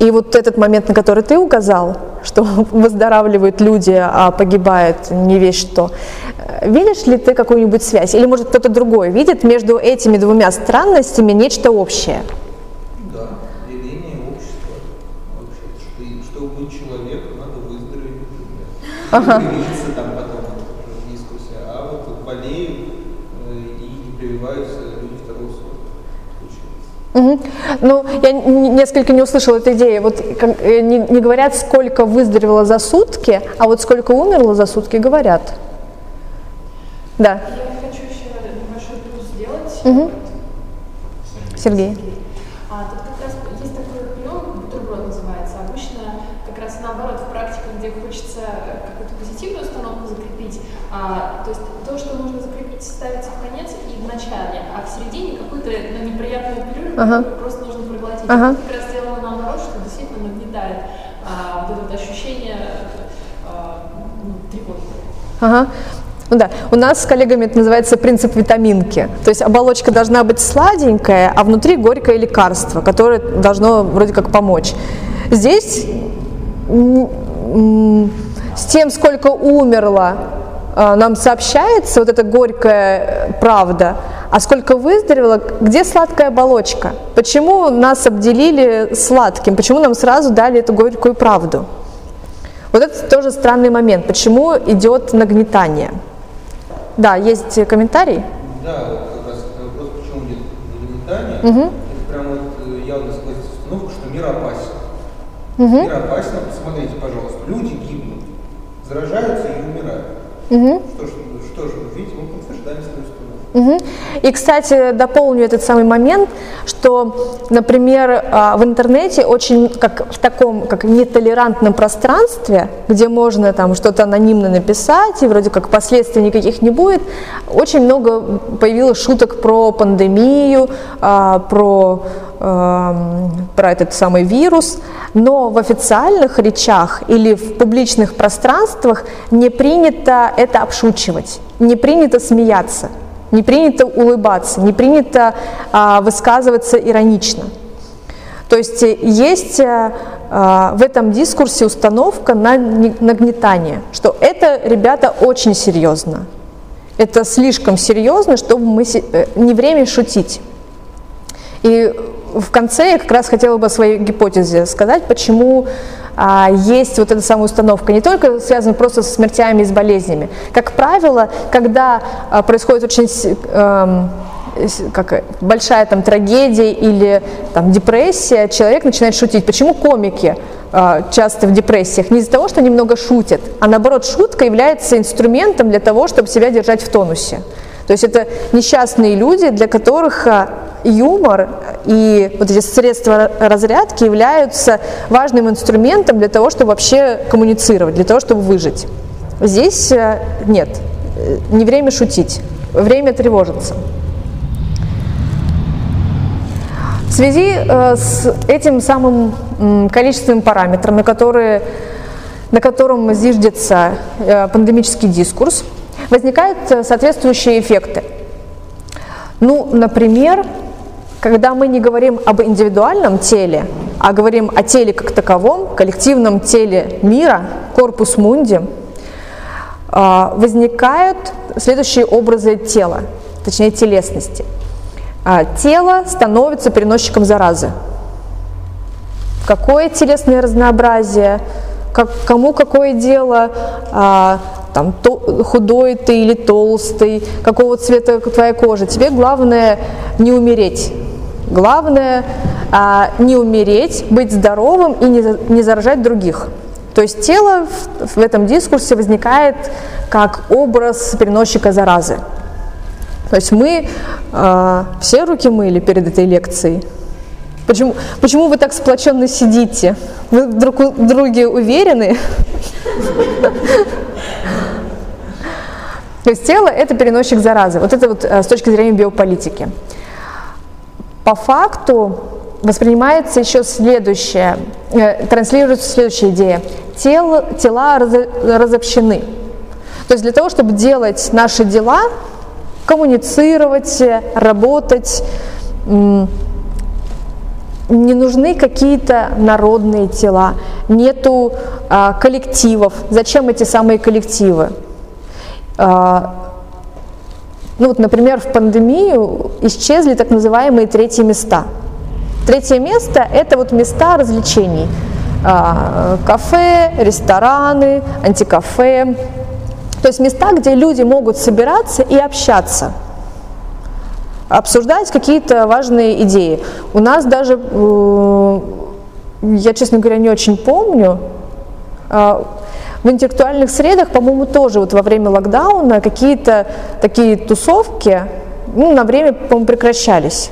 И вот этот момент, на который ты указал, что выздоравливают люди, а погибает не весь что. Э, Видишь ли ты какую-нибудь связь? Или, может, кто-то другой видит между этими двумя странностями нечто общее? Да, деление общества. Вообще, что, чтобы быть человеком, надо выздороветь, привиться там потом уже в дискуссии, а вот болеют э, и не прививаются люди второго сорта. Мгм. Ну, я несколько не услышала этой идеи. Вот как, э, не, не говорят, сколько выздоровело за сутки, а вот сколько умерло за сутки говорят. Да, Я хочу еще небольшой плюс сделать. Мгм. Сергей. А, тут как раз есть такой прием, бутерброд называется. Обычно как раз наоборот в практиках, где хочется какую-то позитивную установку закрепить, а, то есть то, что можно закрепить, ставится в конец и в начале, а в середине какую-то ну, неприятную перерыв, Ага. просто нужно проглотить. Ага. Тут как раз сделано наоборот, что действительно нагнетает а, вот это вот ощущение а, ну, тревоги. Ага. Ну да, у нас с коллегами это называется принцип витаминки. То есть оболочка должна быть сладенькая, а внутри горькое лекарство, которое должно вроде как помочь. Здесь с тем, сколько умерло, нам сообщается вот эта горькая э, правда, а сколько выздоровело, где сладкая оболочка? Почему нас обделили сладким? Почему нам сразу дали эту горькую правду? Вот это тоже странный момент, почему идет нагнетание. Да, есть комментарий? Да, вот как раз вопрос, почему идет нагнетание. Мгм. Это прям вот э, явно сквозит установку, что мир опасен. Мгм. Мир опасен. Посмотрите, пожалуйста, люди гибнут, заражаются и умирают. Мгм. Что ж, что ж, видите, мы подтверждаем свою Мгм. И, кстати, дополню этот самый момент, что, например, а, в интернете очень, как в таком, как нетолерантном пространстве, где можно там что-то анонимно написать, и вроде как последствий никаких не будет, очень много появилось шуток про пандемию, а, про про этот самый вирус, но в официальных речах или в публичных пространствах не принято это обшучивать, не принято смеяться, не принято улыбаться, не принято э, высказываться иронично. То есть э, есть э, э, в этом дискурсе установка на нагнетание, что это, ребята, очень серьезно. Это слишком серьезно, чтобы мы не время шутить. И в конце я как раз хотела бы о своей гипотезе сказать, почему а, есть вот эта самая установка, не только связана просто со смертями и с болезнями. Как правило, когда а, происходит очень а, как, большая там трагедия или там депрессия, человек начинает шутить. Почему комики э, часто в депрессиях? Не из-за того, что они много шутят, а наоборот, шутка является инструментом для того, чтобы себя держать в тонусе. То есть это несчастные люди, для которых юмор и вот эти средства разрядки являются важным инструментом для того, чтобы вообще коммуницировать, для того, чтобы выжить. Здесь э, нет, э, не время шутить, время тревожиться. В связи э, с этим самым количественным параметром, на, которые, на котором зиждется э, пандемический дискурс, возникают э, соответствующие эффекты. Ну, например, когда мы не говорим об индивидуальном теле, а говорим о теле как таковом, коллективном теле мира, корпус мунди, возникают следующие образы тела, точнее телесности – а, тело становится переносчиком заразы. Какое телесное разнообразие, как, кому какое дело, а, там, то, худой ты или толстый, какого цвета твоя кожа. Тебе главное не умереть. Главное а, не умереть, быть здоровым и не, не заражать других. То есть тело в, в этом дискурсе возникает как образ переносчика заразы. То есть мы э, все руки мыли перед этой лекцией. Почему, почему вы так сплоченно сидите? Вы друг у друге уверены? То есть тело – это переносчик заразы. Вот это вот э, с точки зрения биополитики. По факту воспринимается еще следующее, э, транслируется следующая идея. Тело, тела раз, разобщены. То есть для того, чтобы делать наши дела, коммуницировать, работать. Не нужны какие-то народные тела, нету а, коллективов. Зачем эти самые коллективы? А, ну вот, например, в пандемию исчезли так называемые третьи места. Третье место – это вот места развлечений. А, кафе, рестораны, антикафе, то есть места, где люди могут собираться и общаться, обсуждать какие-то важные идеи. У нас даже, э, я, честно говоря, не очень помню, э, в интеллектуальных средах, по-моему, тоже вот во время локдауна какие-то такие тусовки ну, на время, по-моему, прекращались.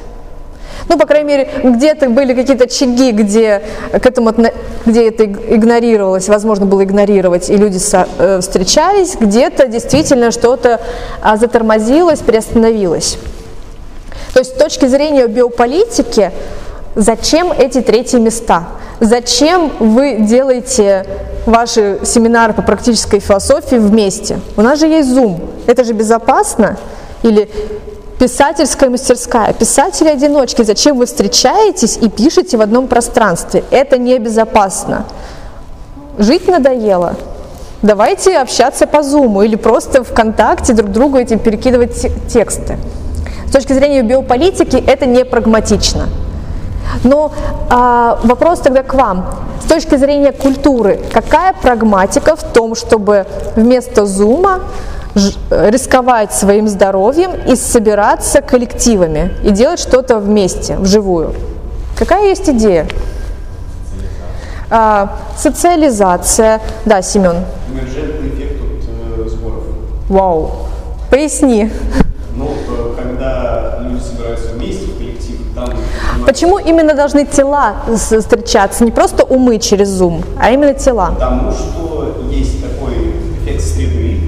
Ну, по крайней мере, где-то были какие-то очаги, где, к этому, где это игнорировалось, возможно было игнорировать, и люди э, встречались, где-то действительно что-то а, затормозилось, приостановилось. То есть с точки зрения биополитики, зачем эти третьи места? Зачем вы делаете ваши семинары по практической философии вместе? У нас же есть Zoom. Это же безопасно? Или Писательская мастерская. Писатели-одиночки, зачем вы встречаетесь и пишете в одном пространстве? Это небезопасно. Жить надоело. Давайте общаться по зуму или просто ВКонтакте друг другу этим перекидывать тексты. С точки зрения биополитики это не прагматично. Но а, вопрос тогда к вам. С точки зрения культуры, какая прагматика в том, чтобы вместо зума рисковать своим здоровьем и собираться коллективами и делать что-то вместе, вживую. Какая есть идея? А, социализация. Да, Семен. Эмерджентный эффект от э, сборов. Вау. Поясни. Ну, э, когда люди собираются вместе в коллектив, там... Почему именно должны тела встречаться? Не просто умы через Zoom, а именно тела. Потому что есть такой эффект среды,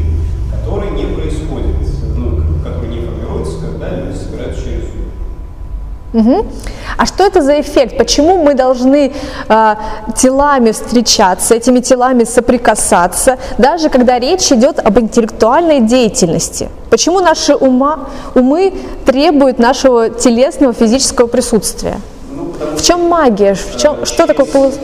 который не происходит, ну, который не формируется, когда люди собираются через Zoom. Угу. А что это за эффект? Почему мы должны э, телами встречаться, этими телами соприкасаться, даже когда речь идет об интеллектуальной деятельности? Почему наши ума, умы требуют нашего телесного физического присутствия? Ну, В чем магия? В чем, э, что такое полу-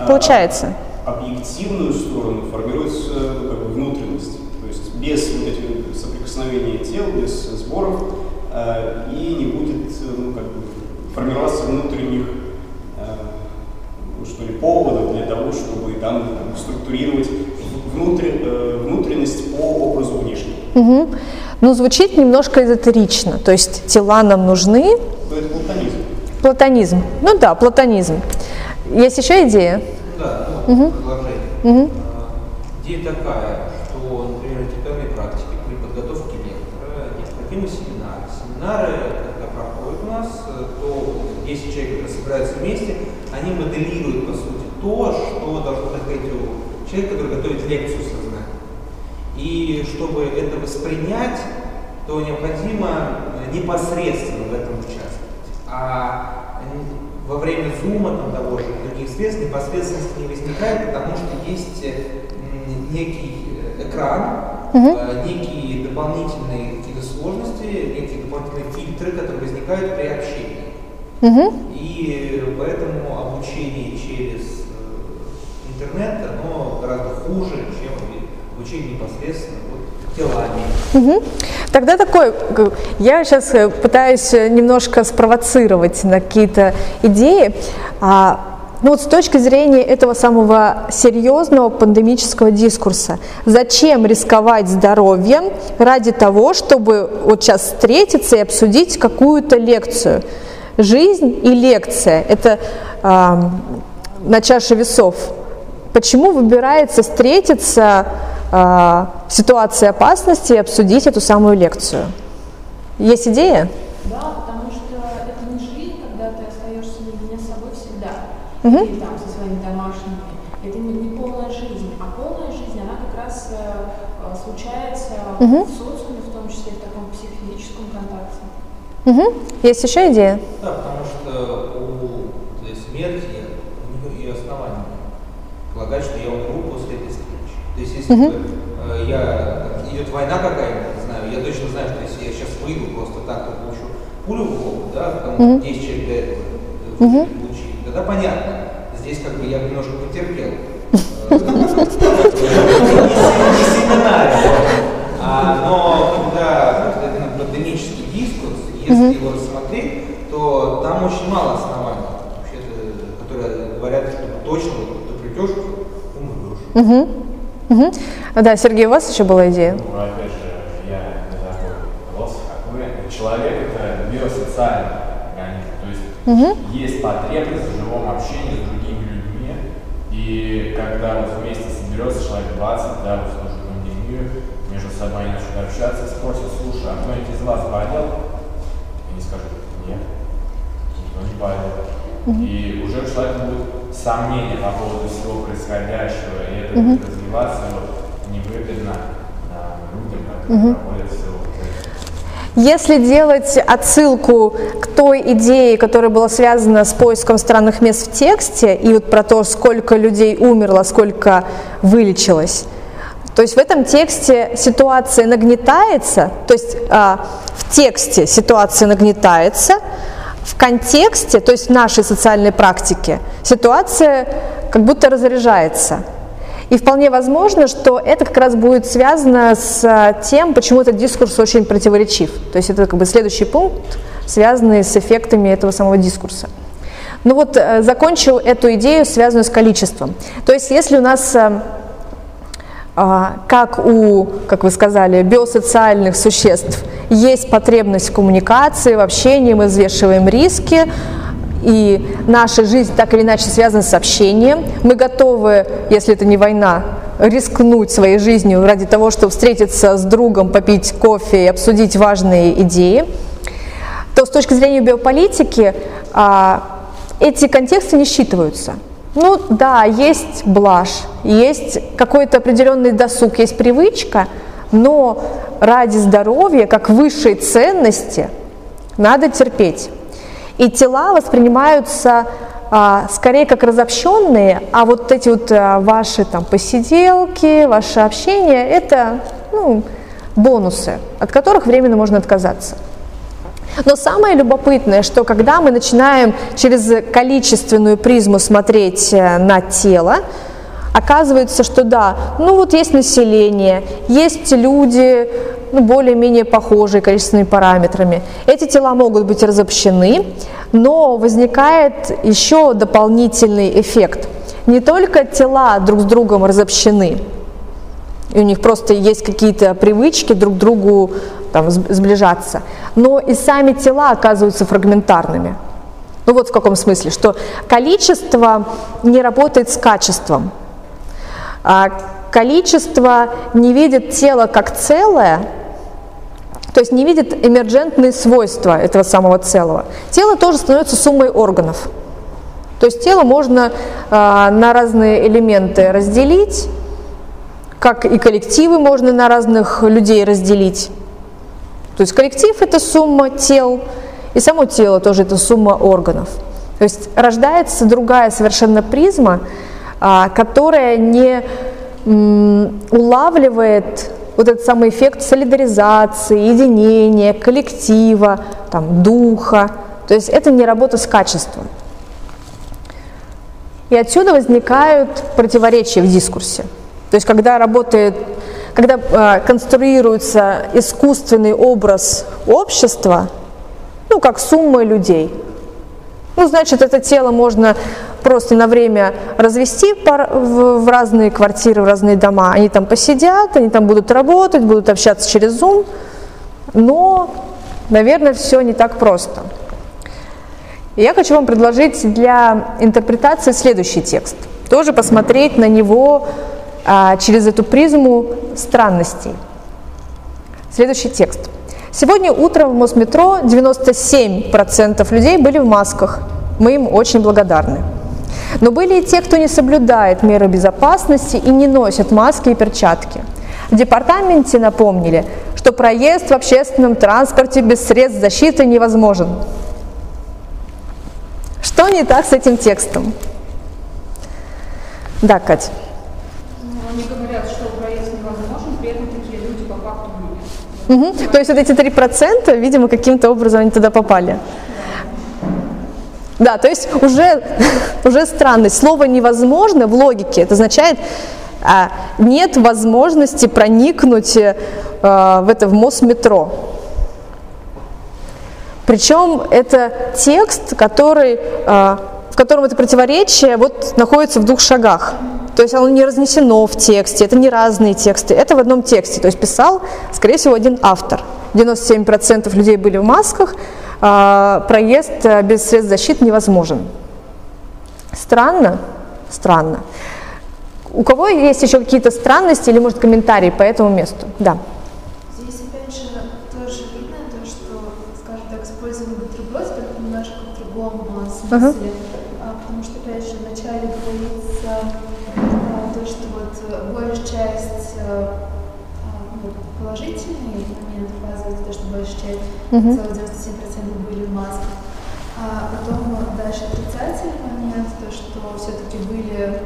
а, получается? Объективную сторону формируется ну, как бы внутренность. То есть без вот этих соприкосновения тел, без сборов э, и не будет э, ну, как бы, формироваться внутренних э, ну, что ли, поводов для того, чтобы там, там, структурировать внутрь, э, внутренность по образу внешнему. Мгм. Ну, звучит немножко эзотерично. То есть тела нам нужны, То это платонизм. платонизм. Ну да, платонизм. Есть еще идея? Ну да, ну, продолжение. Мгм. А, Идея такая, что, например, в интеллектуальной практике при подготовке лектора необходимы семинары. Семинары, когда проходят у нас, э, то 10 человек, которые собираются вместе, они моделируют, по сути, то, что должно находить у человека, который готовит лекцию сознания. И чтобы это воспринять, то необходимо э, непосредственно в этом участвовать. А во время зума, там, того же, других средств, непосредственности не возникает, потому что есть э, некий э, экран, э, некие дополнительные какие-то сложности, некие дополнительные фильтры, которые возникают при общении. Мгм. И поэтому обучение через э, интернет, оно гораздо хуже, чем обучение непосредственно вот, телами. Мгм. Тогда такой, г- я сейчас пытаюсь э, немножко спровоцировать на какие-то идеи. А, ну вот с точки зрения этого самого серьезного пандемического дискурса, зачем рисковать здоровьем ради того, чтобы вот сейчас встретиться и обсудить какую-то лекцию? Жизнь и лекция – это ам, на чаше весов. Почему выбирается встретиться в ситуации опасности и обсудить эту самую лекцию? Есть идея? Да, потому что это не жизнь, когда ты остаешься наедине с собой всегда, Мгм. или там со своими домашними. Это не, не полная жизнь, а полная жизнь, она как раз э, э, случается Мгм. в социуме, в том числе в таком психофизическом контакте. Мгм. Есть еще идея? Да, потому что у этой смерти у нее основания полагать, что я умру после этой встречи. То есть если э, я, идет война какая-нибудь, не знаю, я точно знаю, что если я сейчас выйду просто так, то получу пулю в голову, да, там Мгм. 10 человек до этого Мгм. получили, тогда понятно. Здесь как бы я немножко потерпел. Э, Не семинарий. А, Но когда если его рассмотреть, то там очень мало оснований, вообще-то, которые говорят, что точно вот ты придешь, умрешь. Мгм. А, Да, Сергей, у вас еще была идея? Ну, опять же, я не такой философ, как вы. Человек – это биосоциальный организм. То есть Мгм. есть потребность в живом общении с другими людьми. И когда вот вместе соберется человек 20, да, вот в ту же пандемию, между собой они начнут общаться, спросят, слушай, а кто-нибудь из вас болел? Они скажут, нет, никто не болел. И уже у человека будет сомнение по поводу всего происходящего, и это будет развиваться вот, невыгодно а, людям, которые проводят все. Если делать отсылку к той идее, которая была связана с поиском странных мест в тексте, и вот про то, сколько людей умерло, сколько вылечилось, то есть в этом тексте ситуация нагнетается, то есть а, в тексте ситуация нагнетается, в контексте, то есть в нашей социальной практике, ситуация как будто разряжается. И вполне возможно, что это как раз будет связано с а, тем, почему этот дискурс очень противоречив. То есть это как бы следующий пункт, связанный с эффектами этого самого дискурса. Ну вот э, закончу эту идею, связанную с количеством. То есть если у нас э, как у, как вы сказали, биосоциальных существ есть потребность в коммуникации, в общении, мы взвешиваем риски, и наша жизнь так или иначе связана с общением. Мы готовы, если это не война, рискнуть своей жизнью ради того, чтобы встретиться с другом, попить кофе и обсудить важные идеи. То с точки зрения биополитики а, эти контексты не считываются. Ну да, есть блажь, есть какой-то определенный досуг, есть привычка, но ради здоровья, как высшей ценности, надо терпеть. И тела воспринимаются а, скорее как разобщенные, а вот эти вот а, ваши там посиделки, ваше общение – это ну, бонусы, от которых временно можно отказаться. Но самое любопытное, что когда мы начинаем через количественную призму смотреть э, на тело, оказывается, что да, ну вот есть население, есть люди, ну, более-менее похожие количественными параметрами. Эти тела могут быть разобщены, но возникает еще дополнительный эффект. Не только тела друг с другом разобщены, и у них просто есть какие-то привычки друг другу там, сближаться, но и сами тела оказываются фрагментарными. Ну вот в каком смысле, что количество не работает с качеством. А количество не видит тело как целое, то есть не видит эмерджентные свойства этого самого целого. Тело тоже становится суммой органов. То есть тело можно э, на разные элементы разделить, как и коллективы можно на разных людей разделить. То есть коллектив – это сумма тел, и само тело тоже это сумма органов. То есть рождается другая совершенно призма, э, которая не улавливает вот этот самый эффект солидаризации, единения, коллектива, там, духа. То есть это не работа с качеством. И отсюда возникают противоречия в дискурсе. То есть когда работает, когда э, конструируется искусственный образ общества, ну как сумма людей, ну значит это тело можно просто на время развести в разные квартиры, в разные дома. Они там посидят, они там будут работать, будут общаться через Zoom, но, наверное, все не так просто. И я хочу вам предложить для интерпретации следующий текст. Тоже посмотреть на него а, через эту призму странностей. Следующий текст. Сегодня утром в Мосметро 97% людей были в масках. Мы им очень благодарны. Но были и те, кто не соблюдает меры безопасности и не носят маски и перчатки. В департаменте напомнили, что проезд в общественном транспорте без средств защиты невозможен. Что не так с этим текстом? Да, Катя. Ну, они говорят, что проезд невозможен, при этом такие люди по факту были. Угу. То есть вот эти 3%, видимо, каким-то образом они туда попали. Да, то есть уже, уже странность. Слово невозможно в логике, это означает, а, нет возможности проникнуть а, в это в мост метро. Причем это текст, который, а, в котором это противоречие вот находится в двух шагах. То есть оно не разнесено в тексте, это не разные тексты, это в одном тексте. То есть писал, скорее всего, один автор. 97% людей были в масках, а, проезд э, без средств защиты невозможен. Странно? Странно. У кого есть еще какие-то странности или, может, комментарии по этому месту? Да. Здесь, опять же, тоже видно то, что, скажем так, использовали бутерброд, только немножко в другом смысле. Uh-huh. Целых 97% были в масках. А потом дальше отрицательный момент, то, что все-таки были...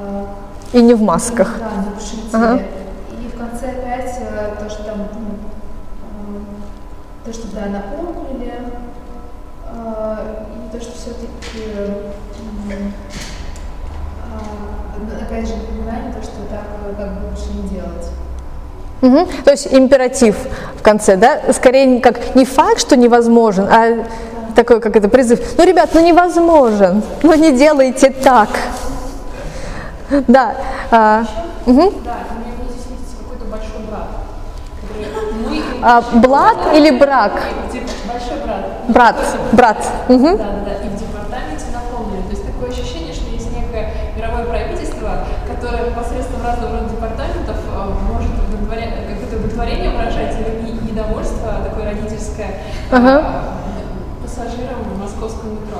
Э, и не в масках. Да, нарушители. Ага. И в конце опять э, то, что там, ну, э, то, что да, напомнили, э, и то, что все-таки э, опять же напоминание, то, что так как бы лучше не делать. Угу. То есть императив в конце, да? Скорее как не факт, что невозможен, а такой, как это, призыв. Ну, ребят, ну невозможен, ну не делайте так. Да. А, угу. А, блат или брак? Большой брат. Брат, брат. Угу. Да, да, да. ага. пассажирам московского метро.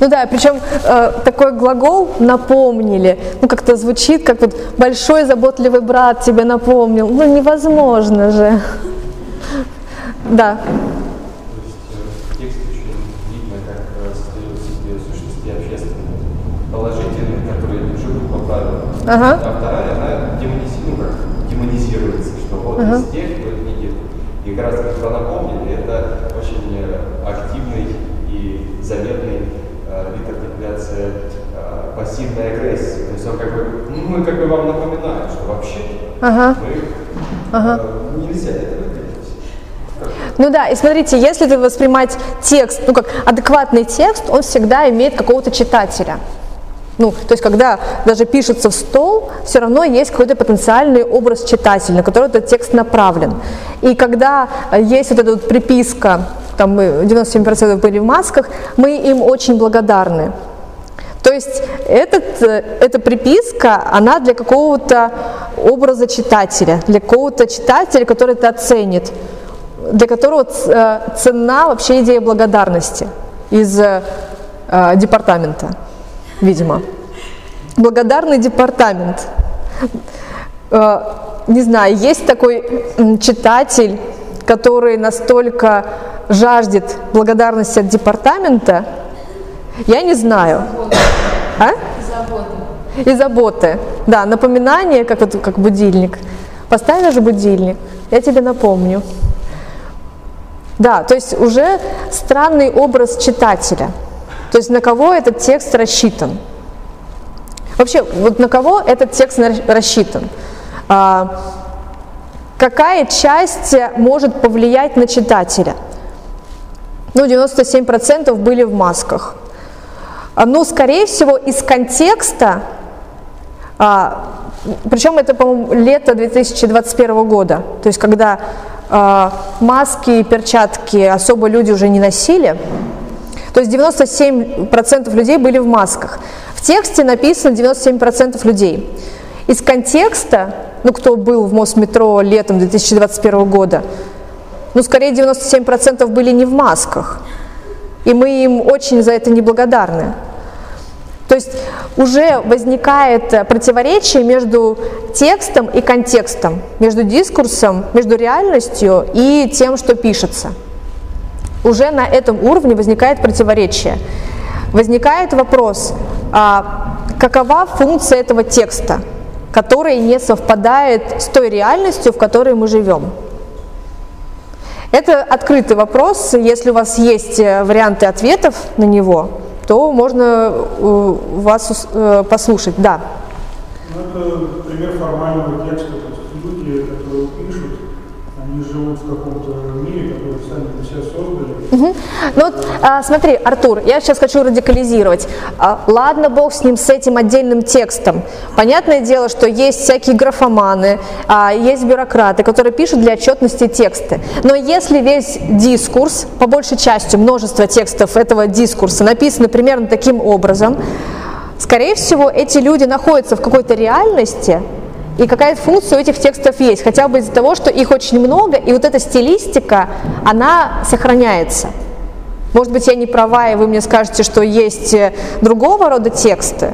Ну да, причем э, такой глагол напомнили, ну как-то звучит, как вот большой заботливый брат тебе напомнил. Ну невозможно же. Да. Э, положительные, которые живут по правилам. Ага. А вторая, она демонизируется, демонизируется что вот ага. из тех, не делает. И как раз как она пассивной агрессии. То есть он как бы, ну, мы как бы вам напоминаем, что вообще Ага. мы Ага. э, нельзя этого делать. Ну да, и смотрите, если ты воспринимать текст, ну как адекватный текст, он всегда имеет какого-то читателя. Ну, то есть, когда даже пишется в стол, все равно есть какой-то потенциальный образ читателя, на который этот текст направлен. И когда э, есть вот эта вот приписка, там мы 97% были в масках, мы им очень благодарны. То есть этот, э, эта приписка, она для какого-то образа читателя, для какого-то читателя, который это оценит, для которого э, ценна вообще идея благодарности из э, э, департамента, видимо. Благодарный департамент. Не знаю, есть такой читатель, который настолько жаждет благодарности от департамента, я не знаю. А? И заботы. Да, напоминание, как, вот, как будильник. Поставишь будильник, я тебе напомню. Да, то есть уже странный образ читателя. То есть на кого этот текст рассчитан. Вообще, вот на кого этот текст рассчитан? А, какая часть может повлиять на читателя? Ну, 97% были в масках. А, Ну, скорее всего, из контекста, а, причем это, по-моему, лето 2021 года, то есть когда а, маски и перчатки особо люди уже не носили, то есть 97% людей были в масках. В тексте написано 97% людей. Из контекста, ну кто был в Мосметро летом 2021 года, ну скорее 97% были не в масках. И мы им очень за это неблагодарны. То есть уже возникает противоречие между текстом и контекстом, между дискурсом, между реальностью и тем, что пишется. Уже на этом уровне возникает противоречие. Возникает вопрос, а какова функция этого текста, который не совпадает с той реальностью, в которой мы живем. Это открытый вопрос. Если у вас есть э, варианты ответов на него, то можно э, вас э, послушать. Да. Ну, это пример формального текста. То есть люди, которые пишут, они живут в каком-то мире, который сами для себя создали. Ну вот, а, смотри, Артур, я сейчас хочу радикализировать. А, ладно, бог с ним, с этим отдельным текстом. Понятное дело, что есть всякие графоманы, а, есть бюрократы, которые пишут для отчетности тексты. Но если весь дискурс, по большей части множество текстов этого дискурса написаны примерно таким образом, скорее всего, эти люди находятся в какой-то реальности, и какая-то функция у этих текстов есть, хотя бы из-за того, что их очень много, и вот эта стилистика, она сохраняется. Может быть, я не права, и вы мне скажете, что есть э, другого рода тексты.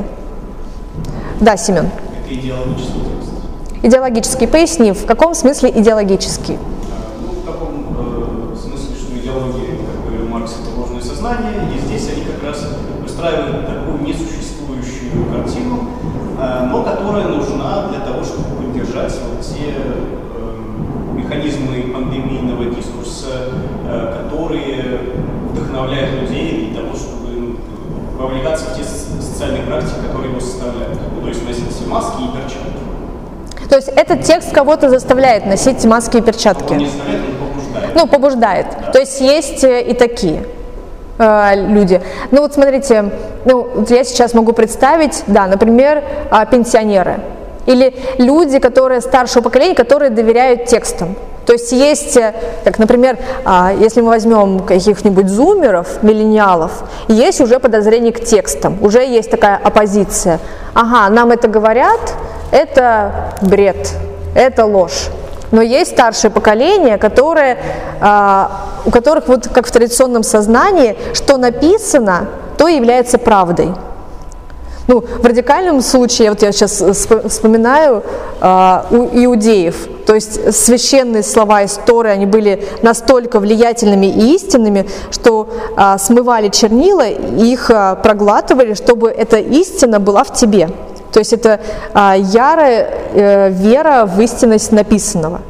Да, Семен. Это идеологический текст. Идеологический. Поясни, в каком смысле идеологический? Ну, в таком э, смысле, что идеология, как говорил Маркс, это ложное сознание, и здесь они как раз выстраивают такую несуществующую картину, э, но которая нужна для того, чтобы поддержать вот те э, механизмы пандемийного дискурса, э, которые вдохновляют людей для того, чтобы ну, вовлекаться в те со- социальные практики, которые его составляют. Ну, то есть носить маски и перчатки. То есть этот текст кого-то заставляет носить маски и перчатки. Он не заставляет, он побуждает. Ну, побуждает. То есть есть э, и такие э, люди. Ну вот смотрите, ну я сейчас могу представить, да, например, а, пенсионеры или люди, которые старшего поколения, которые доверяют текстам. То есть есть, э, как, например, а, если мы возьмем каких-нибудь зумеров, миллениалов, есть уже подозрение к текстам, уже есть такая оппозиция. Ага, нам это говорят, это бред, это ложь. Но есть старшее поколение, которое, а, у которых вот как в традиционном сознании, что написано, то является правдой. Ну, в радикальном случае, вот я сейчас вспоминаю а, у иудеев, то есть священные слова из Торы, они были настолько влиятельными и истинными, что а, смывали чернила, их а, проглатывали, чтобы эта истина была в тебе. То есть это а, ярая э, вера в истинность написанного.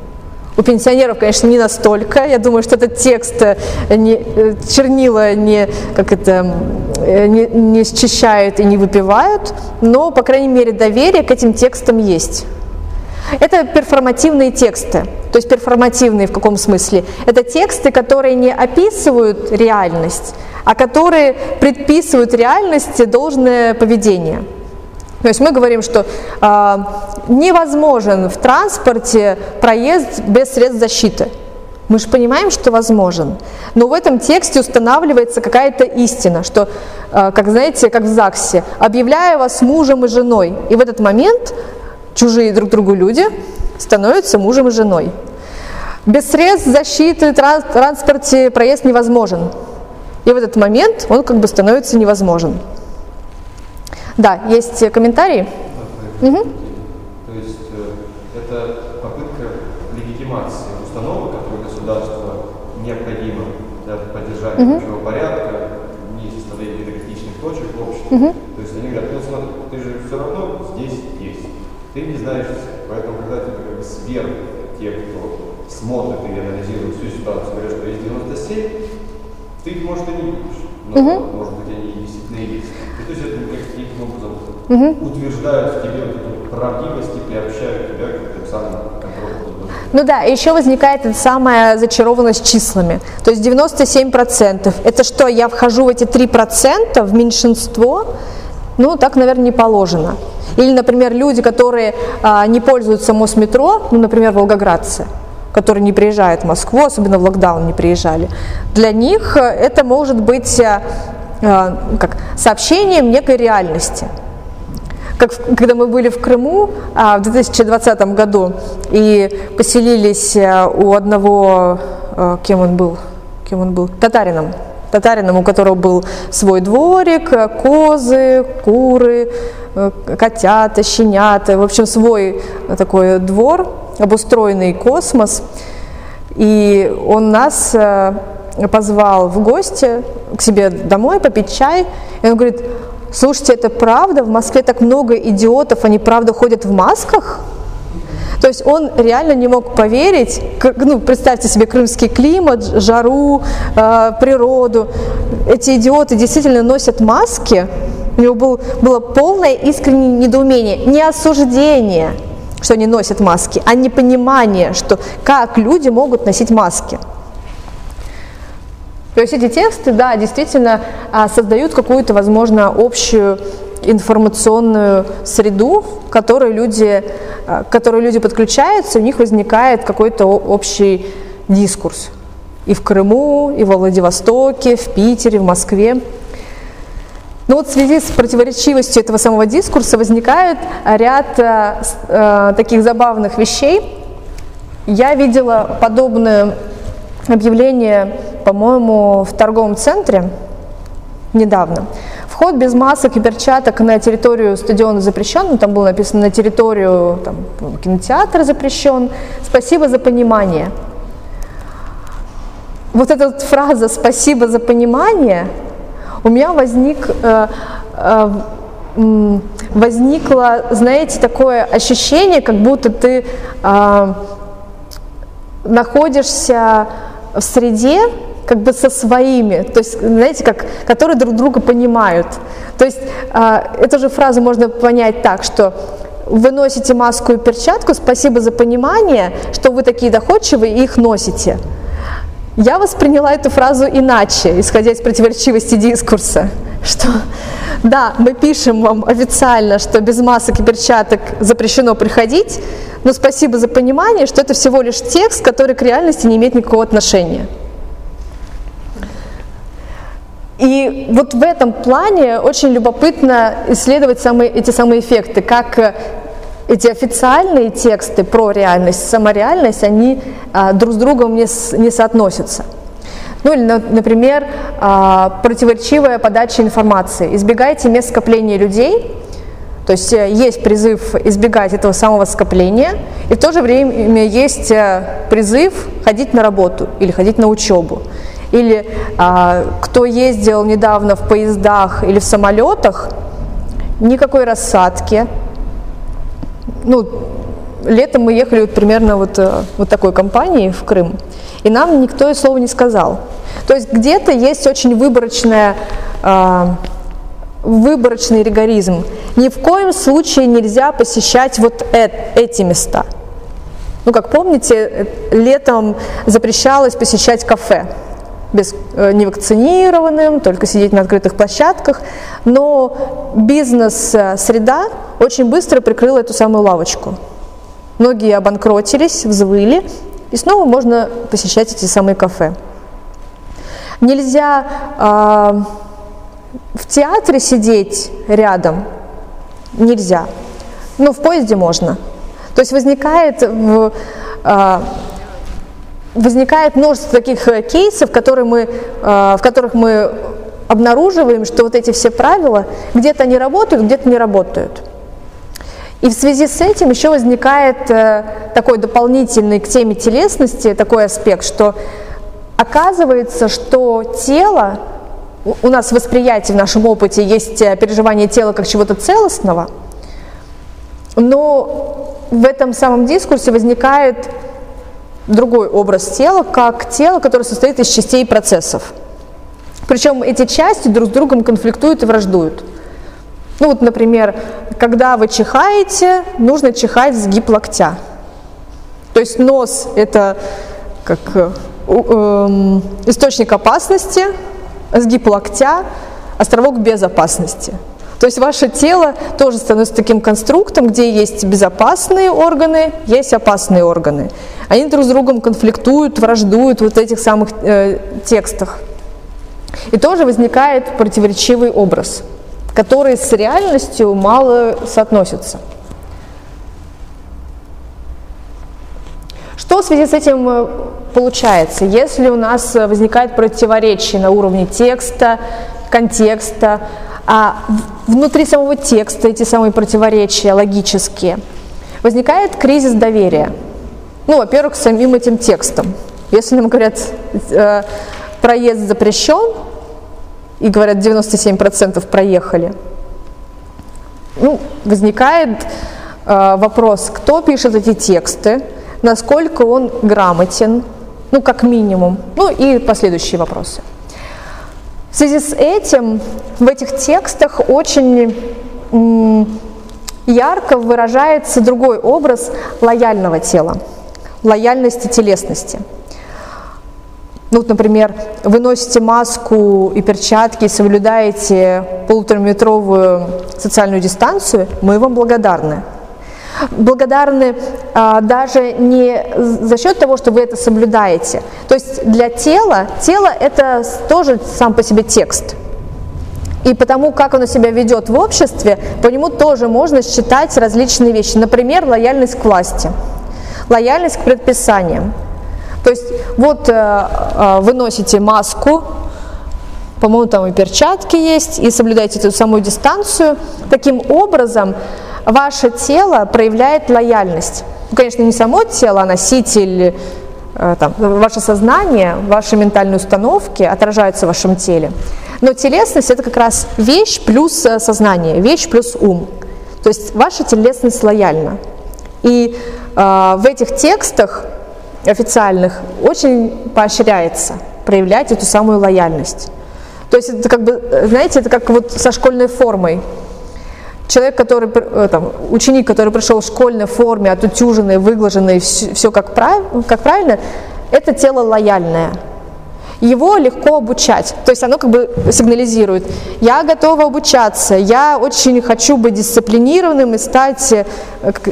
У пенсионеров, конечно, не настолько. Я думаю, что этот текст э, не, э, чернила не, как это, э, не, не счищают и не выпивают, но, по крайней мере, доверие к этим текстам есть. Это перформативные тексты. То есть перформативные в каком смысле? Это тексты, которые не описывают реальность, а которые предписывают реальности должное поведение. То есть мы говорим, что э, невозможен в транспорте проезд без средств защиты. Мы же понимаем, что возможен. Но в этом тексте устанавливается какая-то истина, что, э, как знаете, как в ЗАГСе, объявляю вас мужем и женой. И в этот момент чужие друг другу люди становятся мужем и женой. Без средств защиты в транспорте проезд невозможен. И в этот момент он как бы становится невозможен. Да, есть комментарии? Угу. То есть э, это попытка легитимации установок, которые государство необходимо для поддержания угу. общего порядка, не составления критичных точек в обществе. Угу. То есть они говорят, ну смотри, ты же все равно здесь есть. Ты не знаешь, поэтому когда ты как бы сверх тех, кто смотрит и анализирует всю ситуацию, говорят, что есть 97, ты их, может, и не видишь, но, угу. может быть, они действительно есть. И то есть это каким образом угу. утверждают в тебе правдивость и приобщают тебя к тем самым. Ну да, еще возникает эта самая зачарованность числами. То есть 97%. Это что, я вхожу в эти 3% в меньшинство? Ну, так, наверное, не положено. Или, например, люди, которые а, не пользуются Мосметро, ну, например, волгоградцы, которые не приезжают в Москву, особенно в локдаун не приезжали, для них э, это может быть а, как, сообщением некой реальности. Как когда мы были в Крыму а, в 2020 году и поселились у одного, а, кем он был, кем он был, татарином, татарином, у которого был свой дворик, козы, куры, котята, щенята, в общем, свой такой двор, обустроенный космос. И он нас позвал в гости к себе домой попить чай, и он говорит, слушайте, это правда, в Москве так много идиотов, они правда ходят в масках? То есть он реально не мог поверить, ну, представьте себе крымский климат, жару, э, природу. Эти идиоты действительно носят маски. У него был, было полное искреннее недоумение, не осуждение, что они носят маски, а непонимание, что как люди могут носить маски. То есть эти тексты, да, действительно а, создают какую-то, возможно, общую информационную среду, к которой люди, а, к которой люди подключаются, у них возникает какой-то общий дискурс. И в Крыму, и во Владивостоке, в Питере, в Москве. Но вот в связи с противоречивостью этого самого дискурса возникает ряд э, таких забавных вещей. Я видела подобное объявление по-моему, в торговом центре недавно. Вход без масок и перчаток на территорию стадиона запрещен. Ну, там было написано на территорию там, кинотеатра запрещен. Спасибо за понимание. Вот эта вот фраза «спасибо за понимание» у меня возник, э, э, возникло, знаете, такое ощущение, как будто ты э, находишься в среде, как бы со своими, то есть, знаете, как, которые друг друга понимают. То есть э, эту же фразу можно понять так, что вы носите маску и перчатку, спасибо за понимание, что вы такие доходчивые и их носите. Я восприняла эту фразу иначе, исходя из противоречивости дискурса, что да, мы пишем вам официально, что без масок и перчаток запрещено приходить, но спасибо за понимание, что это всего лишь текст, который к реальности не имеет никакого отношения. И вот в этом плане очень любопытно исследовать самые, эти самые эффекты, как э, эти официальные тексты про реальность, самореальность, они друг с другом не, не соотносятся. Ну или, например, а, противоречивая подача информации. Избегайте мест скопления людей, то есть э, есть призыв избегать этого самого скопления, и в то же время есть э, призыв ходить на работу или ходить на учебу. Или а, кто ездил недавно в поездах или в самолетах, никакой рассадки, ну, летом мы ехали вот примерно вот, э, вот такой компанией в Крым, и нам никто и слова не сказал. То есть где-то есть очень выборочная, э, выборочный ригоризм. Ни в коем случае нельзя посещать вот э, эти места. Ну, как помните, э, летом запрещалось посещать кафе без, э, невакцинированным, только сидеть на открытых площадках. Но бизнес-среда очень быстро прикрыла эту самую лавочку. Многие обанкротились, взвыли, и снова можно посещать эти самые кафе. Нельзя э, в театре сидеть рядом, нельзя. Но в поезде можно. То есть возникает в, э, возникает множество таких э, кейсов, которые мы, э, в которых мы обнаруживаем, что вот эти все правила где-то они работают, где-то не работают. И в связи с этим еще возникает э, такой дополнительный к теме телесности такой аспект, что оказывается, что тело, у нас в восприятии, в нашем опыте есть переживание тела как чего-то целостного, но в этом самом дискурсе возникает другой образ тела, как тело, которое состоит из частей процессов. Причем эти части друг с другом конфликтуют и враждуют. Ну вот, например, когда вы чихаете, нужно чихать сгиб локтя. То есть нос – это как э, э, источник опасности, сгиб локтя – островок безопасности. То есть ваше тело тоже становится таким конструктом, где есть безопасные органы, есть опасные органы. Они друг с другом конфликтуют, враждуют вот в этих самых э, текстах. И тоже возникает противоречивый образ, который с реальностью мало соотносится. Что в связи с этим э, получается? Если у нас возникает противоречие на уровне текста, контекста, а внутри самого текста эти самые противоречия логические, возникает кризис доверия. Ну, во-первых, самим этим текстом. Если нам говорят, э, проезд запрещен, и говорят, 97% проехали, ну, возникает э, вопрос, кто пишет эти тексты, насколько он грамотен, ну, как минимум, ну и последующие вопросы. В связи с этим в этих текстах очень ярко выражается другой образ лояльного тела, лояльности телесности. Ну, например, вы носите маску и перчатки, соблюдаете полутораметровую социальную дистанцию, мы вам благодарны благодарны а, даже не за счет того, что вы это соблюдаете. То есть для тела, тело это тоже сам по себе текст. И потому, как оно себя ведет в обществе, по нему тоже можно считать различные вещи. Например, лояльность к власти, лояльность к предписаниям. То есть вот э, э, вы носите маску, по-моему, там и перчатки есть, и соблюдаете эту самую дистанцию. Таким образом, ваше тело проявляет лояльность. Ну, конечно, не само тело, а носитель, э, там, ваше сознание, ваши ментальные установки отражаются в вашем теле. Но телесность это как раз вещь плюс сознание, вещь плюс ум. То есть ваша телесность лояльна. И э, в этих текстах официальных очень поощряется проявлять эту самую лояльность. То есть это как бы, знаете, это как вот со школьной формой. Человек, который, э, там, ученик, который пришел в школьной форме, отутюженный, выглаженный, все, все как, прав, как правильно, это тело лояльное. Его легко обучать. То есть оно как бы сигнализирует, я готова обучаться, я очень хочу быть дисциплинированным и стать э,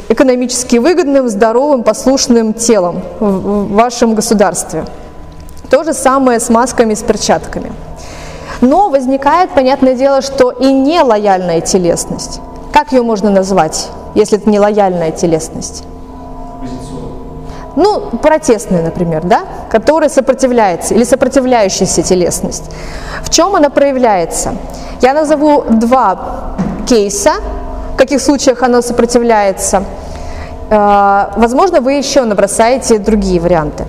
экономически выгодным, здоровым, послушным телом в вашем государстве. То же самое с масками, с перчатками. Но возникает, понятное дело, что и нелояльная телесность. Как ее можно назвать, если это нелояльная телесность? Ну, протестная, например, да, которая сопротивляется, или сопротивляющаяся телесность. В чем она проявляется? Я назову два кейса, в каких случаях она сопротивляется. Э, возможно, вы еще набросаете другие варианты.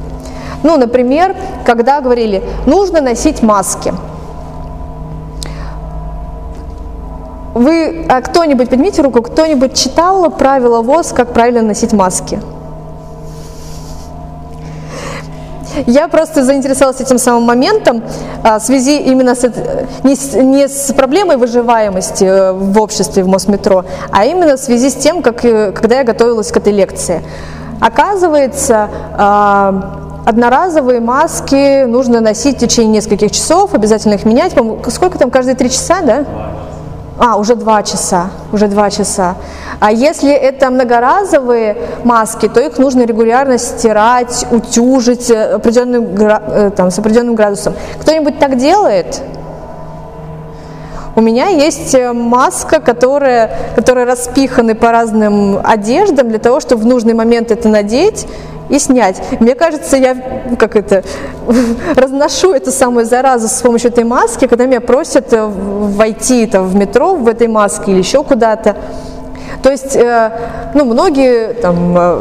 Ну, например, когда говорили, нужно носить маски – вы, а кто-нибудь, поднимите руку, кто-нибудь читал правила ВОЗ, как правильно носить маски? Я просто заинтересовалась этим самым моментом а, в связи именно с, не, не с проблемой выживаемости э, в обществе в Мосметро, а именно в связи с тем, как, э, когда я готовилась к этой лекции. Оказывается, а, одноразовые маски нужно носить в течение нескольких часов, обязательно их менять. Сколько там, каждые три часа, да? А, уже два часа, уже два часа. А если это многоразовые маски, то их нужно регулярно стирать, утюжить э, определенным, э, там, с определенным градусом. Кто-нибудь так делает? У меня есть э, маска, которая, которая распиханы по разным одеждам для того, чтобы в нужный момент это надеть и снять. Мне кажется, я ну, как это разношу эту самую заразу с помощью этой маски, когда меня просят войти там, в метро в этой маске или еще куда-то. То есть, э, ну, многие там, э,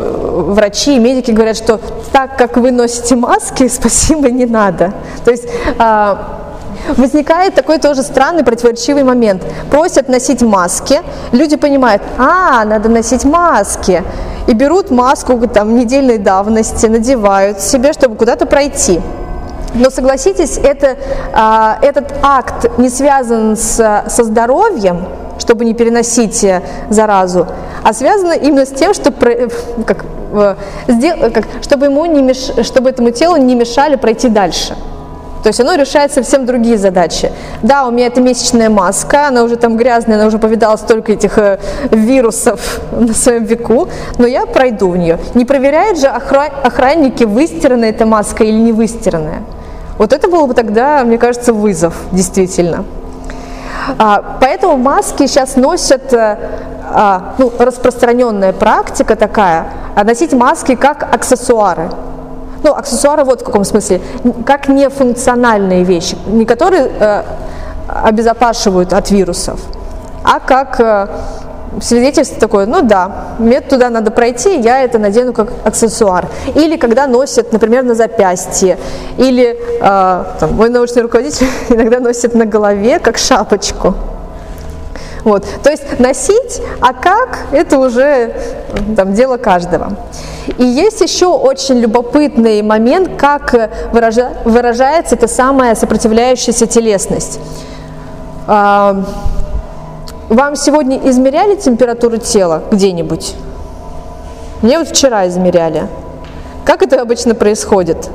врачи и медики говорят, что так как вы носите маски, спасибо, не надо. То есть а, возникает такой тоже странный противоречивый момент. Просят носить маски, люди понимают, а, надо носить маски, и берут маску там недельной давности, надевают себе, чтобы куда-то пройти. Но согласитесь, это, а, этот акт не связан с, со здоровьем, чтобы не переносить э, заразу, а связано именно с тем, что, э, э, как, чтобы, ему не меш, чтобы этому телу не мешали пройти дальше. То есть оно решает совсем другие задачи. Да, у меня это месячная маска, она уже там грязная, она уже повидала столько этих вирусов на своем веку, но я пройду в нее. Не проверяют же охра- охранники, выстиранная эта маска или не выстиранная. Вот это был бы тогда, мне кажется, вызов, действительно. А, поэтому маски сейчас носят, э, а, ну, распространенная практика такая, а носить маски как аксессуары. Ну, аксессуары вот в каком смысле, как нефункциональные вещи, не которые э, обезопашивают от вирусов, а как э, свидетельство такое, ну да, мне туда надо пройти, я это надену как аксессуар. Или когда носят, например, на запястье, или э, там, мой научный руководитель иногда носит на голове как шапочку. Вот. То есть носить, а как, это уже там, дело каждого. И есть еще очень любопытный момент, как выража- выражается эта самая сопротивляющаяся телесность. Вам сегодня измеряли температуру тела где-нибудь? Мне вот вчера измеряли. Как это обычно происходит?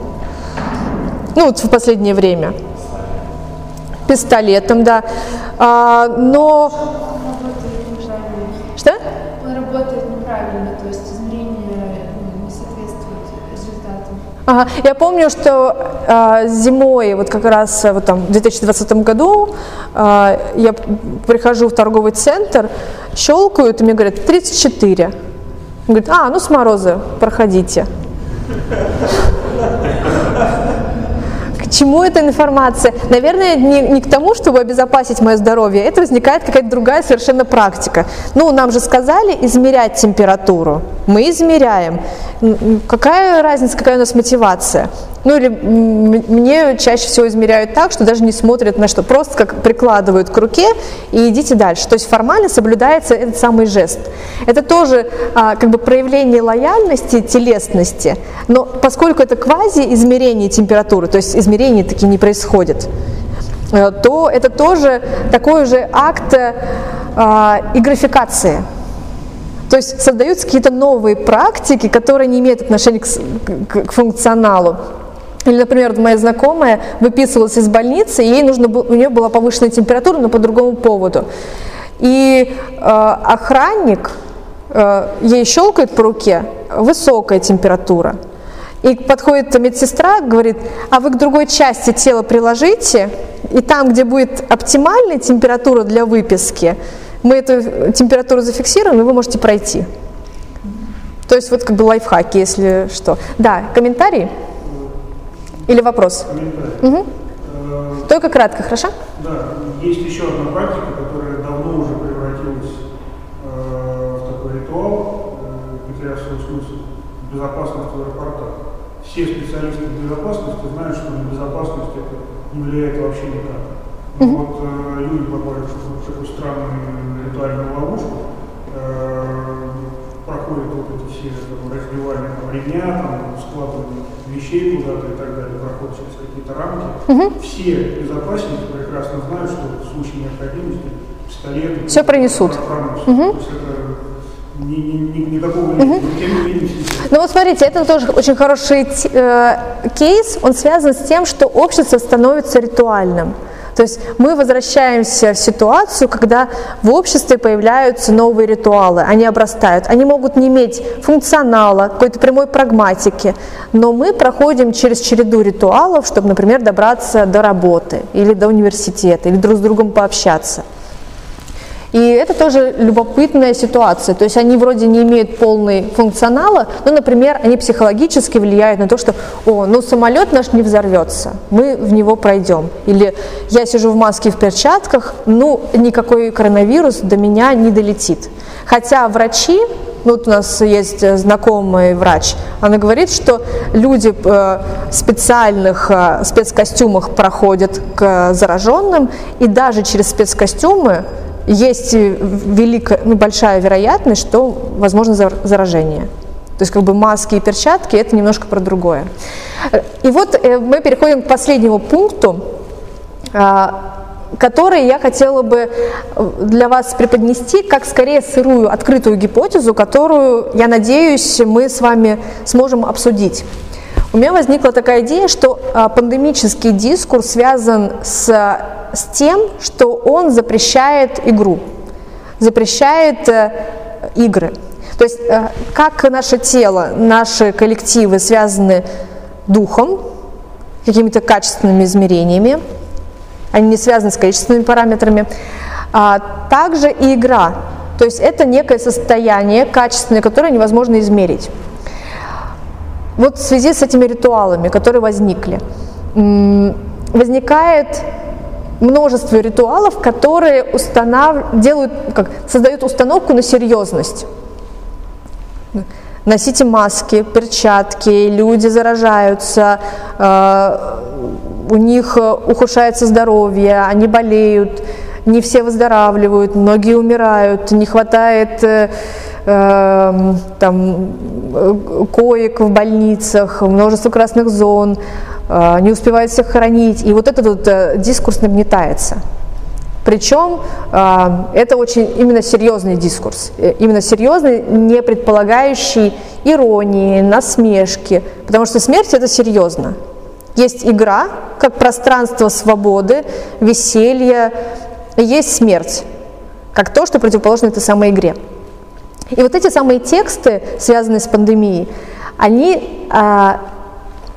Ну, вот в последнее время. Пистолетом, да. А, но... Ага, я помню, что а, зимой, вот как раз а, вот там, в 2020 году, а, я прихожу в торговый центр, щелкают, и мне говорят 34. Он говорит, а, ну с мороза, проходите. К чему эта информация? Наверное, не, не к тому, чтобы обезопасить мое здоровье. Это возникает какая-то другая совершенно практика. Ну, нам же сказали измерять температуру. Мы измеряем. Какая разница, какая у нас мотивация? Ну или мне чаще всего измеряют так, что даже не смотрят на что, просто как прикладывают к руке и идите дальше. То есть формально соблюдается этот самый жест. Это тоже а, как бы проявление лояльности, телесности, но поскольку это квази-измерение температуры, то есть измерения такие не происходят, э, то это тоже такой же акт э, а, игрификации. То есть создаются какие-то новые практики, которые не имеют отношения к, к- к функционалу. Или, например, моя знакомая выписывалась из больницы, и ей нужно было, у нее была повышенная температура, но по другому поводу. И э, охранник э, ей щелкает по руке, высокая температура. И подходит медсестра, говорит, а вы к другой части тела приложите, и там, где будет оптимальная температура для выписки, мы эту температуру зафиксируем, и вы можете пройти. То есть вот как бы лайфхаки, если что. Да, комментарии? Или вопрос? Комментарий. Э, Только кратко, хорошо? Да, есть еще одна практика, которая давно уже превратилась э, в такой ритуал, э, потеряв свой смысл, безопасность в аэропортах. Все специалисты безопасности знают, что на безопасность это не влияет вообще никак. Но вот э, люди попали в такую ритуальную ловушку, э, проходят вот эти все там, раздевания там, ремня, там, складывание вещей куда-то и так далее, проходят через какие-то рамки. Все безопасники прекрасно знают, что в случае необходимости пистолеты... Всё пронесут. проносят. То есть это ни- ни- ни- все Ну вот смотрите, это тоже очень хороший э, кейс, он связан с тем, что общество становится ритуальным. То есть мы возвращаемся в ситуацию, когда в обществе появляются новые ритуалы, они обрастают. Они могут не иметь функционала, какой-то прямой прагматики, но мы проходим через череду ритуалов, чтобы, например, добраться до работы или до университета, или друг с другом пообщаться. И это тоже любопытная ситуация. То есть они вроде не имеют полной функционала, но, например, они психологически влияют на то, что, о, ну самолет наш не взорвется, мы в него пройдем. Или я сижу в маске и в перчатках, ну никакой коронавирус до меня не долетит. Хотя врачи, ну вот у нас есть э, знакомый врач, она говорит, что люди э, в специальных э, спецкостюмах проходят к зараженным, и даже через спецкостюмы есть э, великая, ну, большая вероятность, что возможно зар- заражение. То есть как бы маски и перчатки это немножко про другое. И вот э, мы переходим к последнему пункту, а, который я хотела бы э, для вас преподнести как скорее сырую, открытую гипотезу, которую, я надеюсь, мы с вами сможем обсудить. У меня возникла такая идея, что а, пандемический дискурс связан с, с тем, что он запрещает игру, запрещает э, игры. То есть э, как наше тело, наши коллективы связаны духом, какими-то качественными измерениями, они не связаны с количественными параметрами, а также и игра. То есть это некое состояние качественное, которое невозможно измерить. Вот в связи с этими ритуалами, которые возникли, возникает множество ритуалов, которые установ... делают, как, создают установку на серьезность. Носите маски, перчатки, люди заражаются, э, у них э, ухудшается здоровье, они болеют, не все выздоравливают, многие умирают, не хватает э, э, там, коек в больницах, множество красных зон, э, не успевают всех хоронить. И вот этот вот э, дискурс нагнетается. Причем э, это очень именно серьезный дискурс, э, именно серьезный, не предполагающий иронии, насмешки, потому что смерть это серьезно. Есть игра, как пространство свободы, веселья, есть смерть, как то, что противоположно этой самой игре. И вот эти самые тексты, связанные с пандемией, они а,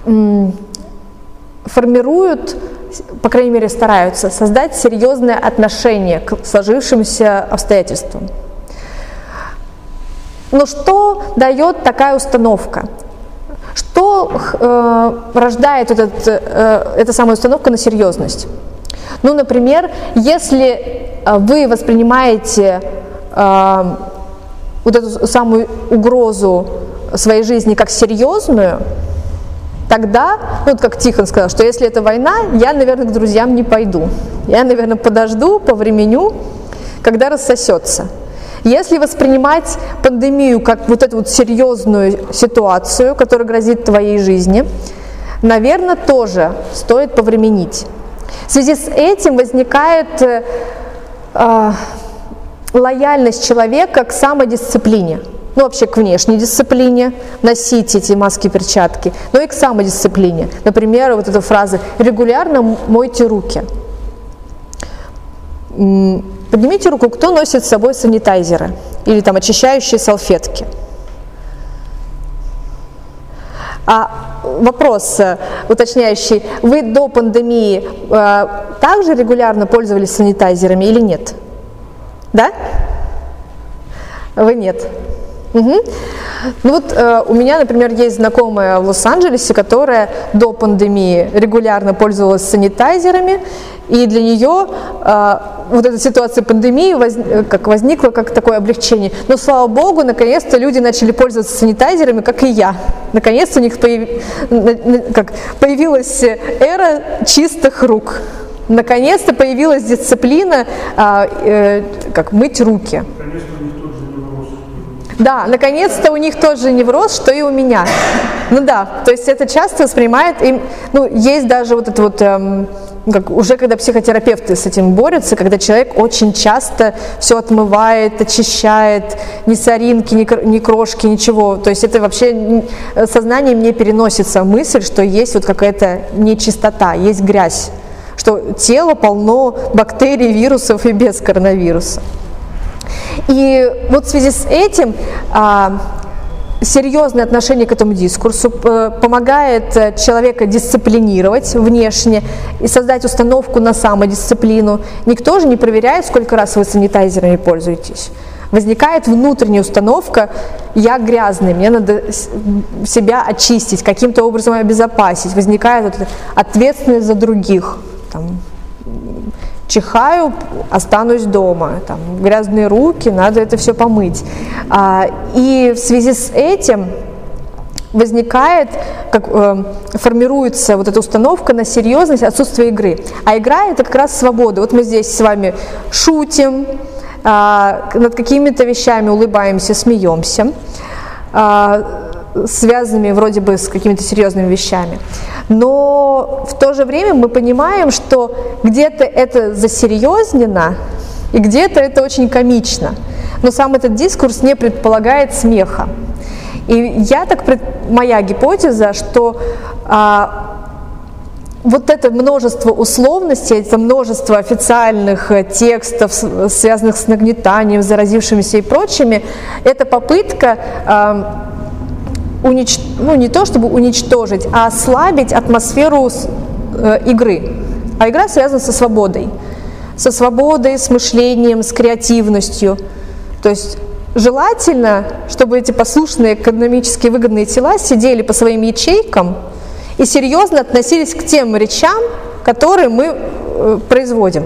м, формируют, по крайней мере стараются, создать серьезное отношение к сложившимся обстоятельствам. Но что дает такая установка? Что э, рождает этот, э, эта самая установка на серьезность? Ну, например, если э, вы воспринимаете э, вот эту самую угрозу своей жизни как серьезную, тогда, ну, вот как Тихон сказал, что если это война, я, наверное, к друзьям не пойду. Я, наверное, подожду, повременю, когда рассосется. Если воспринимать пандемию как вот эту вот серьезную ситуацию, которая грозит твоей жизни, наверное, тоже стоит повременить. В связи с этим возникает э, э, лояльность человека к самодисциплине, ну вообще к внешней дисциплине, носить эти маски, перчатки, но и к самодисциплине. Например, вот эта фраза «регулярно мойте руки». Поднимите руку, кто носит с собой санитайзеры или там очищающие салфетки. А вопрос э, уточняющий, вы до пандемии э, также регулярно пользовались санитайзерами или нет? Да? Вы нет. Мгм. Ну вот э, у меня, например, есть знакомая в Лос-Анджелесе, которая до пандемии регулярно пользовалась санитайзерами, и для нее э, вот эта ситуация пандемии воз- э, как возникла как такое облегчение. Но слава богу, наконец-то люди начали пользоваться санитайзерами, как и я. Наконец-то у них появ- как, появилась эра чистых рук. Наконец-то появилась дисциплина, а, э, как мыть руки. Да, наконец-то у них тот же невроз, что и у меня. Ну да, то есть это часто воспринимает, им, ну есть даже вот это вот, эм, как уже когда психотерапевты с этим борются, когда человек очень часто все отмывает, очищает, ни соринки, ни, ни крошки, ничего. То есть это вообще н- сознанием не переносится мысль, что есть вот какая-то нечистота, есть грязь, что тело полно бактерий, вирусов и без коронавируса. И вот в связи с этим а, серьезное отношение к этому дискурсу э, помогает э, человека дисциплинировать внешне и создать установку на самодисциплину. Никто же не проверяет, сколько раз вы санитайзерами пользуетесь. Возникает внутренняя установка «я грязный, мне надо себя очистить, каким-то образом обезопасить». Возникает ответственность за других. Там, чихаю, останусь дома, там, грязные руки, надо это все помыть. А, и в связи с этим возникает, как, э, формируется вот эта установка на серьезность отсутствие игры. А игра это как раз свобода. Вот мы здесь с вами шутим, а, над какими-то вещами улыбаемся, смеемся, а, связанными вроде бы с какими-то серьезными вещами. Но в то же время мы понимаем, что где-то это засерьезнено, и где-то это очень комично. Но сам этот дискурс не предполагает смеха. И я так, моя гипотеза, что а, вот это множество условностей, это множество официальных э, текстов, связанных с нагнетанием, заразившимися и прочими, это попытка унич... ну, не то чтобы уничтожить, а ослабить атмосферу э, игры. А игра связана со свободой. Со свободой, с мышлением, с креативностью. То есть желательно, чтобы эти послушные экономически выгодные тела сидели по своим ячейкам и серьезно относились к тем речам, которые мы э, производим.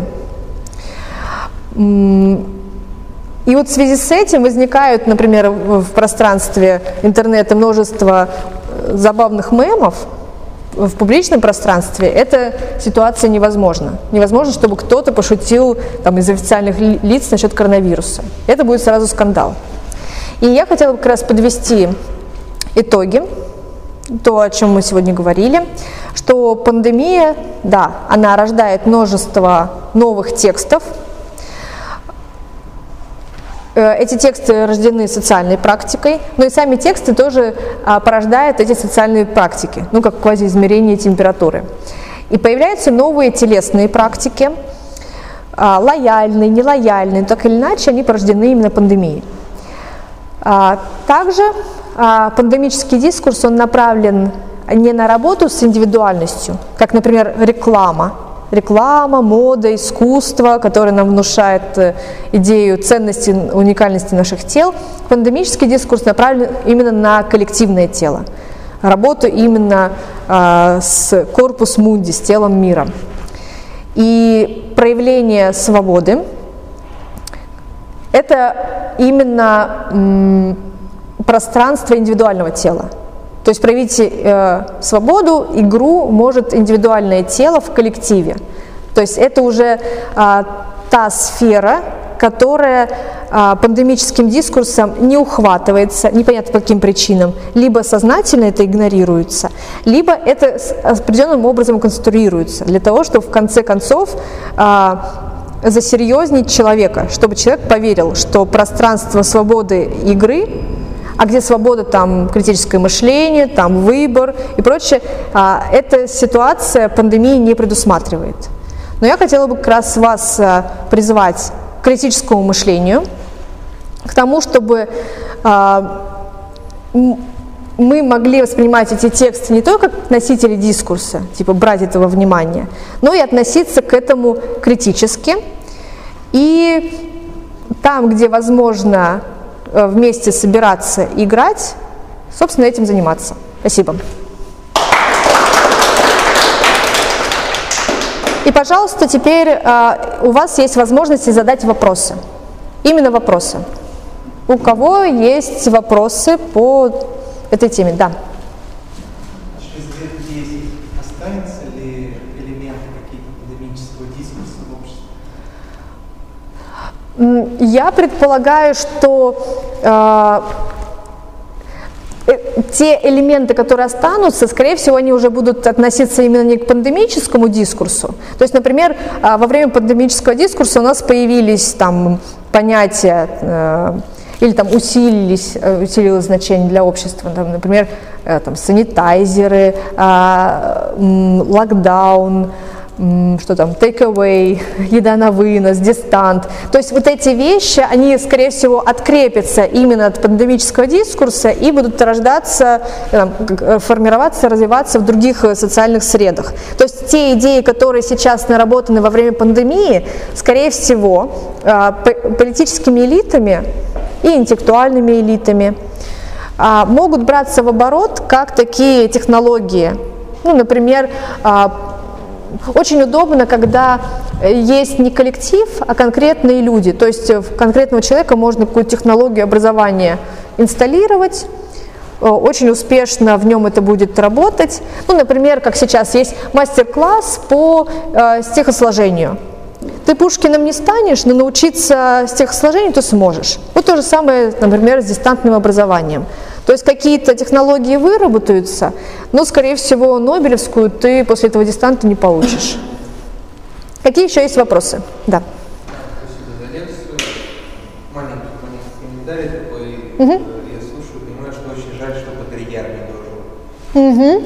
И вот в связи с этим возникают, например, в пространстве интернета множество э, забавных мемов, в публичном пространстве эта ситуация невозможна. Невозможно, чтобы кто-то пошутил там, из официальных ли- лиц насчет коронавируса. Это будет сразу скандал. И я хотела бы как раз подвести итоги, то, о чем мы сегодня говорили, что пандемия, да, она рождает множество новых текстов, Эти тексты рождены социальной практикой, но и сами тексты тоже а, порождают эти социальные практики, ну как квазиизмерение температуры. И появляются новые телесные практики, а, лояльные, нелояльные, так или иначе они порождены именно пандемией. А, Также пандемический дискурс, он направлен не на работу с индивидуальностью, как, например, реклама. Реклама, мода, искусство, которое нам внушает э, идею ценности, уникальности наших тел. Пандемический дискурс направлен именно на коллективное тело. Работу именно а, с корпус мунди, с телом мира. И проявление свободы – это именно м, пространство индивидуального тела. То есть проявить э, свободу, игру может индивидуальное тело в коллективе. То есть это уже а, та сфера, которая а, пандемическим дискурсом не ухватывается, непонятно по каким причинам, либо сознательно это игнорируется, либо это определенным образом конструируется для того, чтобы в конце концов а, засерьезнить человека, чтобы человек поверил, что пространство свободы игры, а где свобода, там критическое мышление, там выбор и прочее, а, эта ситуация пандемии не предусматривает. Но я хотела бы как раз вас а, призвать к критическому мышлению, к тому, чтобы а, мы могли воспринимать эти тексты не только как носители дискурса, типа брать этого внимания, но и относиться к этому критически. И там, где возможно вместе собираться играть, собственно, этим заниматься. Спасибо. И, пожалуйста, теперь э, у вас есть возможность задать вопросы. Именно вопросы. У кого есть вопросы по этой теме? Да. Через лет 10 останется ли элементы какие-то пандемического М, Я предполагаю, что э, э, те элементы, которые останутся, скорее всего, они уже будут относиться именно не к пандемическому дискурсу. То есть, например, а, во время пандемического дискурса у нас появились там понятия э, или там усилились, э, усилилось значение для общества, там, например, э, там, санитайзеры, а, локдаун, м, что там, take away, еда на вынос, дистант. То есть вот эти вещи, они, скорее всего, открепятся именно от пандемического дискурса и будут рождаться, э, э, формироваться, развиваться в других э, социальных средах. То есть те идеи, которые сейчас наработаны во время пандемии, скорее всего, политическими элитами и интеллектуальными элитами а, могут браться в оборот как такие технологии. Ну, например, а, очень удобно, когда есть не коллектив, а конкретные люди. То есть э, в конкретного человека можно какую-то технологию образования инсталлировать, э, очень успешно в нем это будет работать. Ну, например, как сейчас есть мастер-класс по э, стихосложению. Ты Пушкиным не станешь, но научиться стихосложению ты сможешь. Вот то же самое, например, с дистантным образованием. То есть какие-то технологии выработаются, но, скорее всего, Нобелевскую ты после этого дистанта не получишь. Какие еще есть вопросы? Да. Спасибо за лекцию. Маленький, маленький комментарий такой. Э, Я слушаю, понимаю, что очень жаль, что Бодрияр не дожил. Мгм.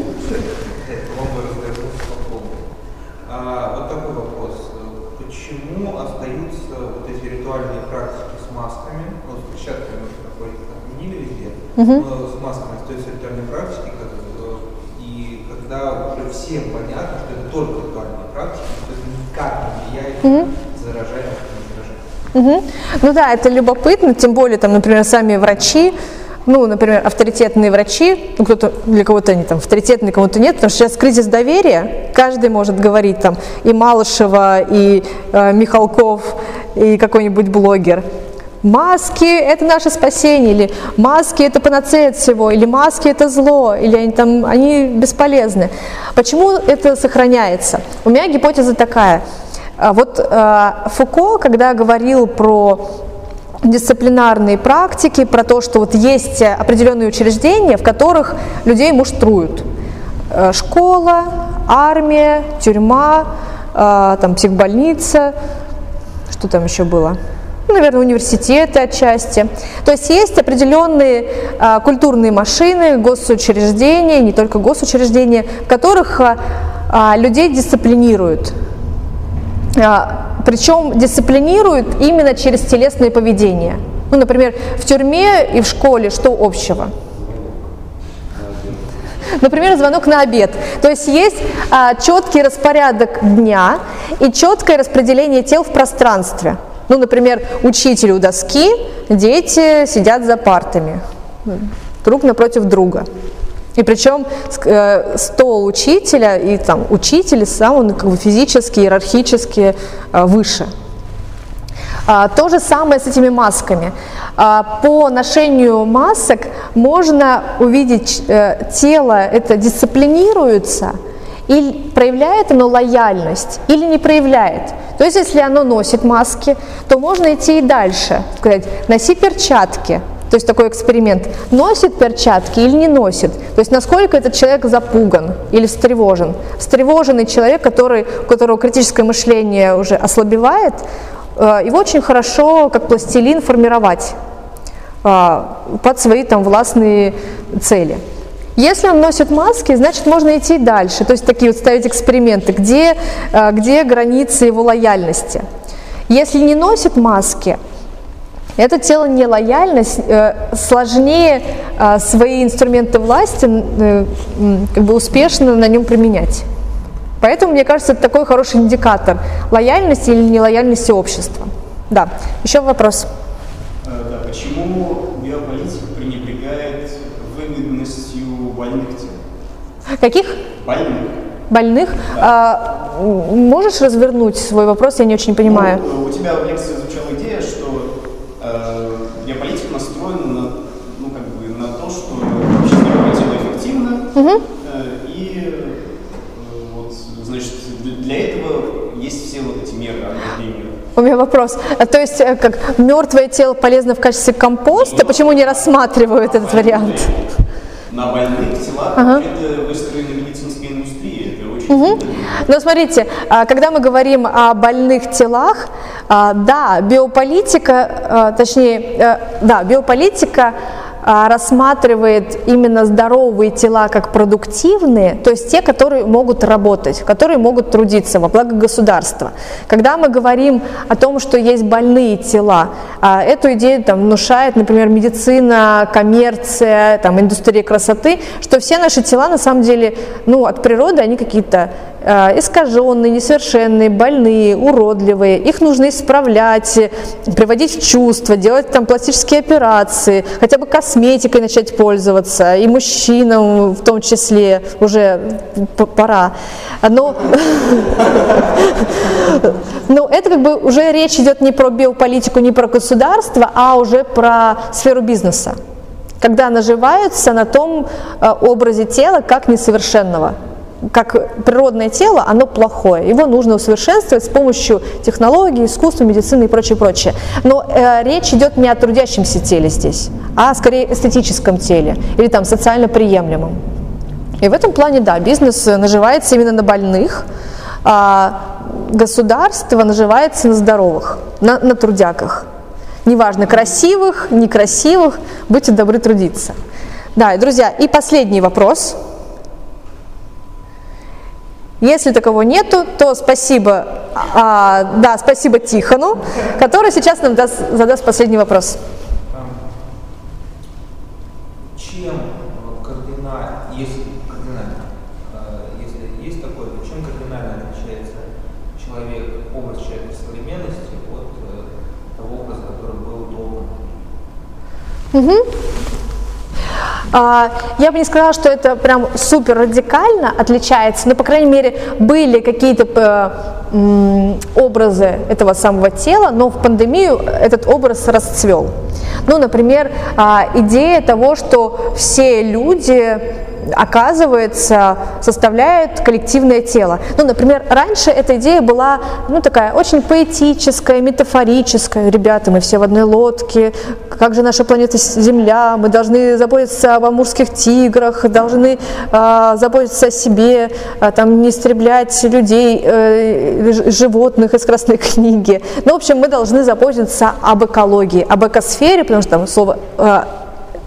Это вам бы развернулся по полной. А, вот такой вопрос. Почему остаются вот эти ритуальные практики с масками? Ну, с перчатками можно находить, отменили но с масками остаются ритуальные практики, и когда уже всем понятно, что это только ритуальные практики, что это никак не влияет Мгм. на заражаемость и не. Мгм. Ну да, это любопытно, тем более, там, например, сами врачи, ну, например, авторитетные врачи, ну, кто-то, для кого-то они там авторитетные, кому-то нет, потому что сейчас кризис доверия, каждый может говорить там, и Малышева, и э, Михалков, и какой-нибудь блогер. Маски – это наше спасение, или маски – это панацея от всего, или маски – это зло, или они, там, они бесполезны. Почему это сохраняется? У меня гипотеза такая. А Вот э, Фуко, когда говорил про дисциплинарные практики, про то, что вот есть определенные учреждения, в которых людей муштруют. Э, Школа, армия, тюрьма, э, там психбольница, что там еще было? Наверное, университеты отчасти. То есть есть определенные а, культурные машины, госучреждения, не только госучреждения, в которых а, а, людей дисциплинируют. А, Причем дисциплинируют именно через телесное поведение. Ну, например, в тюрьме и в школе что общего? Например, звонок на обед. То есть есть а, четкий распорядок дня и четкое распределение тел в пространстве. Ну, например, учитель у доски, дети сидят за партами, друг напротив друга. И причем э, стол учителя и там учитель сам он как бы физически, иерархически э, выше. А, То же самое с этими масками. А, По ношению масок можно увидеть, э, тело это дисциплинируется, или проявляет оно лояльность, или не проявляет. То есть, если оно носит маски, то можно идти и дальше. Сказать, носи перчатки, то есть такой эксперимент. Носит перчатки или не носит? То есть насколько этот человек запуган или встревожен? Встревоженный человек, который, у которого критическое мышление уже ослабевает, э, его очень хорошо, как пластилин, формировать э, под свои там властные цели. Если он носит маски, значит можно идти дальше, то есть такие вот ставить эксперименты, где, э, где границы его лояльности. Если не носит маски, это тело нелояльность, э, сложнее э, свои инструменты власти э, как бы успешно на нем применять. Поэтому, мне кажется, это такой хороший индикатор лояльности или нелояльности общества. Да, еще вопрос. Э, Да, почему биополитика пренебрегает выгодностью больных тел? Каких Больных. больных? А, м, можешь развернуть свой вопрос? Я не очень понимаю. Ну, у тебя в лекции звучала идея, что э, биополитика настроена на, ну, как бы, на то, что вообще здоровое тело эффективно, Мгм. э, и э, вот, значит, для этого есть все вот эти меры ограждения У меня вопрос. А то есть, э, как мертвое тело полезно в качестве компоста, почему не рассматривают этот вариант? На больных телах Ага. это выстроена медицинская индустрия. Это очень выгодно. Но смотрите, а, когда мы говорим о больных телах, а, да, биополитика, а, точнее, э, да, биополитика рассматривает именно здоровые тела как продуктивные, то есть те, которые могут работать, которые могут трудиться во благо государства. Когда мы говорим о том, что есть больные тела, а, эту идею там, внушает, например, медицина, коммерция, там, индустрия красоты, что все наши тела на самом деле ну, от природы они какие-то искаженные, несовершенные, больные, уродливые. Их нужно исправлять, э, приводить в чувство, делать там пластические операции, хотя бы косметикой начать пользоваться, и мужчинам в том числе уже пора. Но, но это как бы уже речь идет не про биополитику, не про государство, а уже про сферу бизнеса когда наживаются на том э, образе тела как несовершенного. Как природное тело, оно плохое, его нужно усовершенствовать с помощью технологий, искусства, медицины и прочее, прочее. Но э, речь идет не о трудящемся теле здесь, а скорее эстетическом теле или там социально приемлемом. И в этом плане, да, бизнес наживается именно на больных, а государство наживается на здоровых, на, на трудягах. Неважно, красивых, некрасивых, будьте добры трудиться. Да, друзья, и последний вопрос. Если такового нету, то спасибо, а, да, спасибо Тихону, который сейчас нам даст, задаст последний вопрос. Чем кардинально, если кардинально, э, если есть такое, то чем кардинально отличается человек, образ человека современности от э, того образа, который был до Мгм. А, Я бы не сказала, что это прям супер радикально отличается, но, по крайней мере, были какие-то э, образы этого самого тела, но в пандемию этот образ расцвел. Ну, например, а, идея того, что все люди оказывается, составляют коллективное тело. Ну, например, раньше эта идея была, ну, такая очень поэтическая, метафорическая. Ребята, мы все в одной лодке, как же наша планета Земля, мы должны заботиться об амурских тиграх, должны а, заботиться о себе, а, там, не истреблять людей, э, животных из Красной книги. Ну, в общем, мы должны заботиться об экологии, об экосфере, потому что там слово а,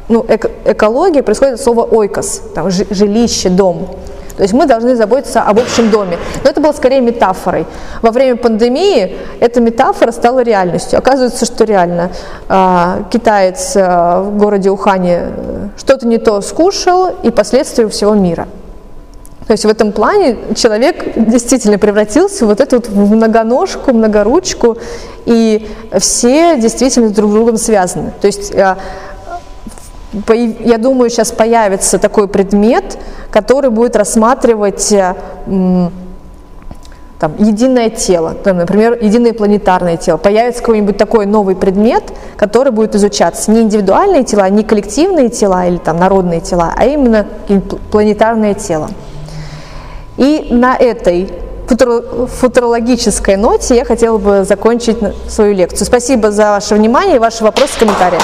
ну, эко- экология происходит от слова ойкос, там, жи- жилище, дом. То есть мы должны заботиться об общем доме. Но это было скорее метафорой. Во время пандемии эта метафора стала реальностью. Оказывается, что реально а, китаец а, в городе Ухане э, что-то не то скушал, и последствия всего мира. То есть в этом плане человек действительно превратился в вот эту вот многоножку, многоручку, и все действительно друг с другом связаны. То есть а, я думаю, сейчас появится такой предмет, который будет рассматривать э, там, единое тело, там, например, единое планетарное тело. Появится какой-нибудь такой новый предмет, который будет изучаться не индивидуальные тела, не коллективные тела или там, народные тела, а именно планетарное тело. И на этой футуро- футурологической ноте я хотела бы закончить свою лекцию. Спасибо за ваше внимание и ваши вопросы, комментарии.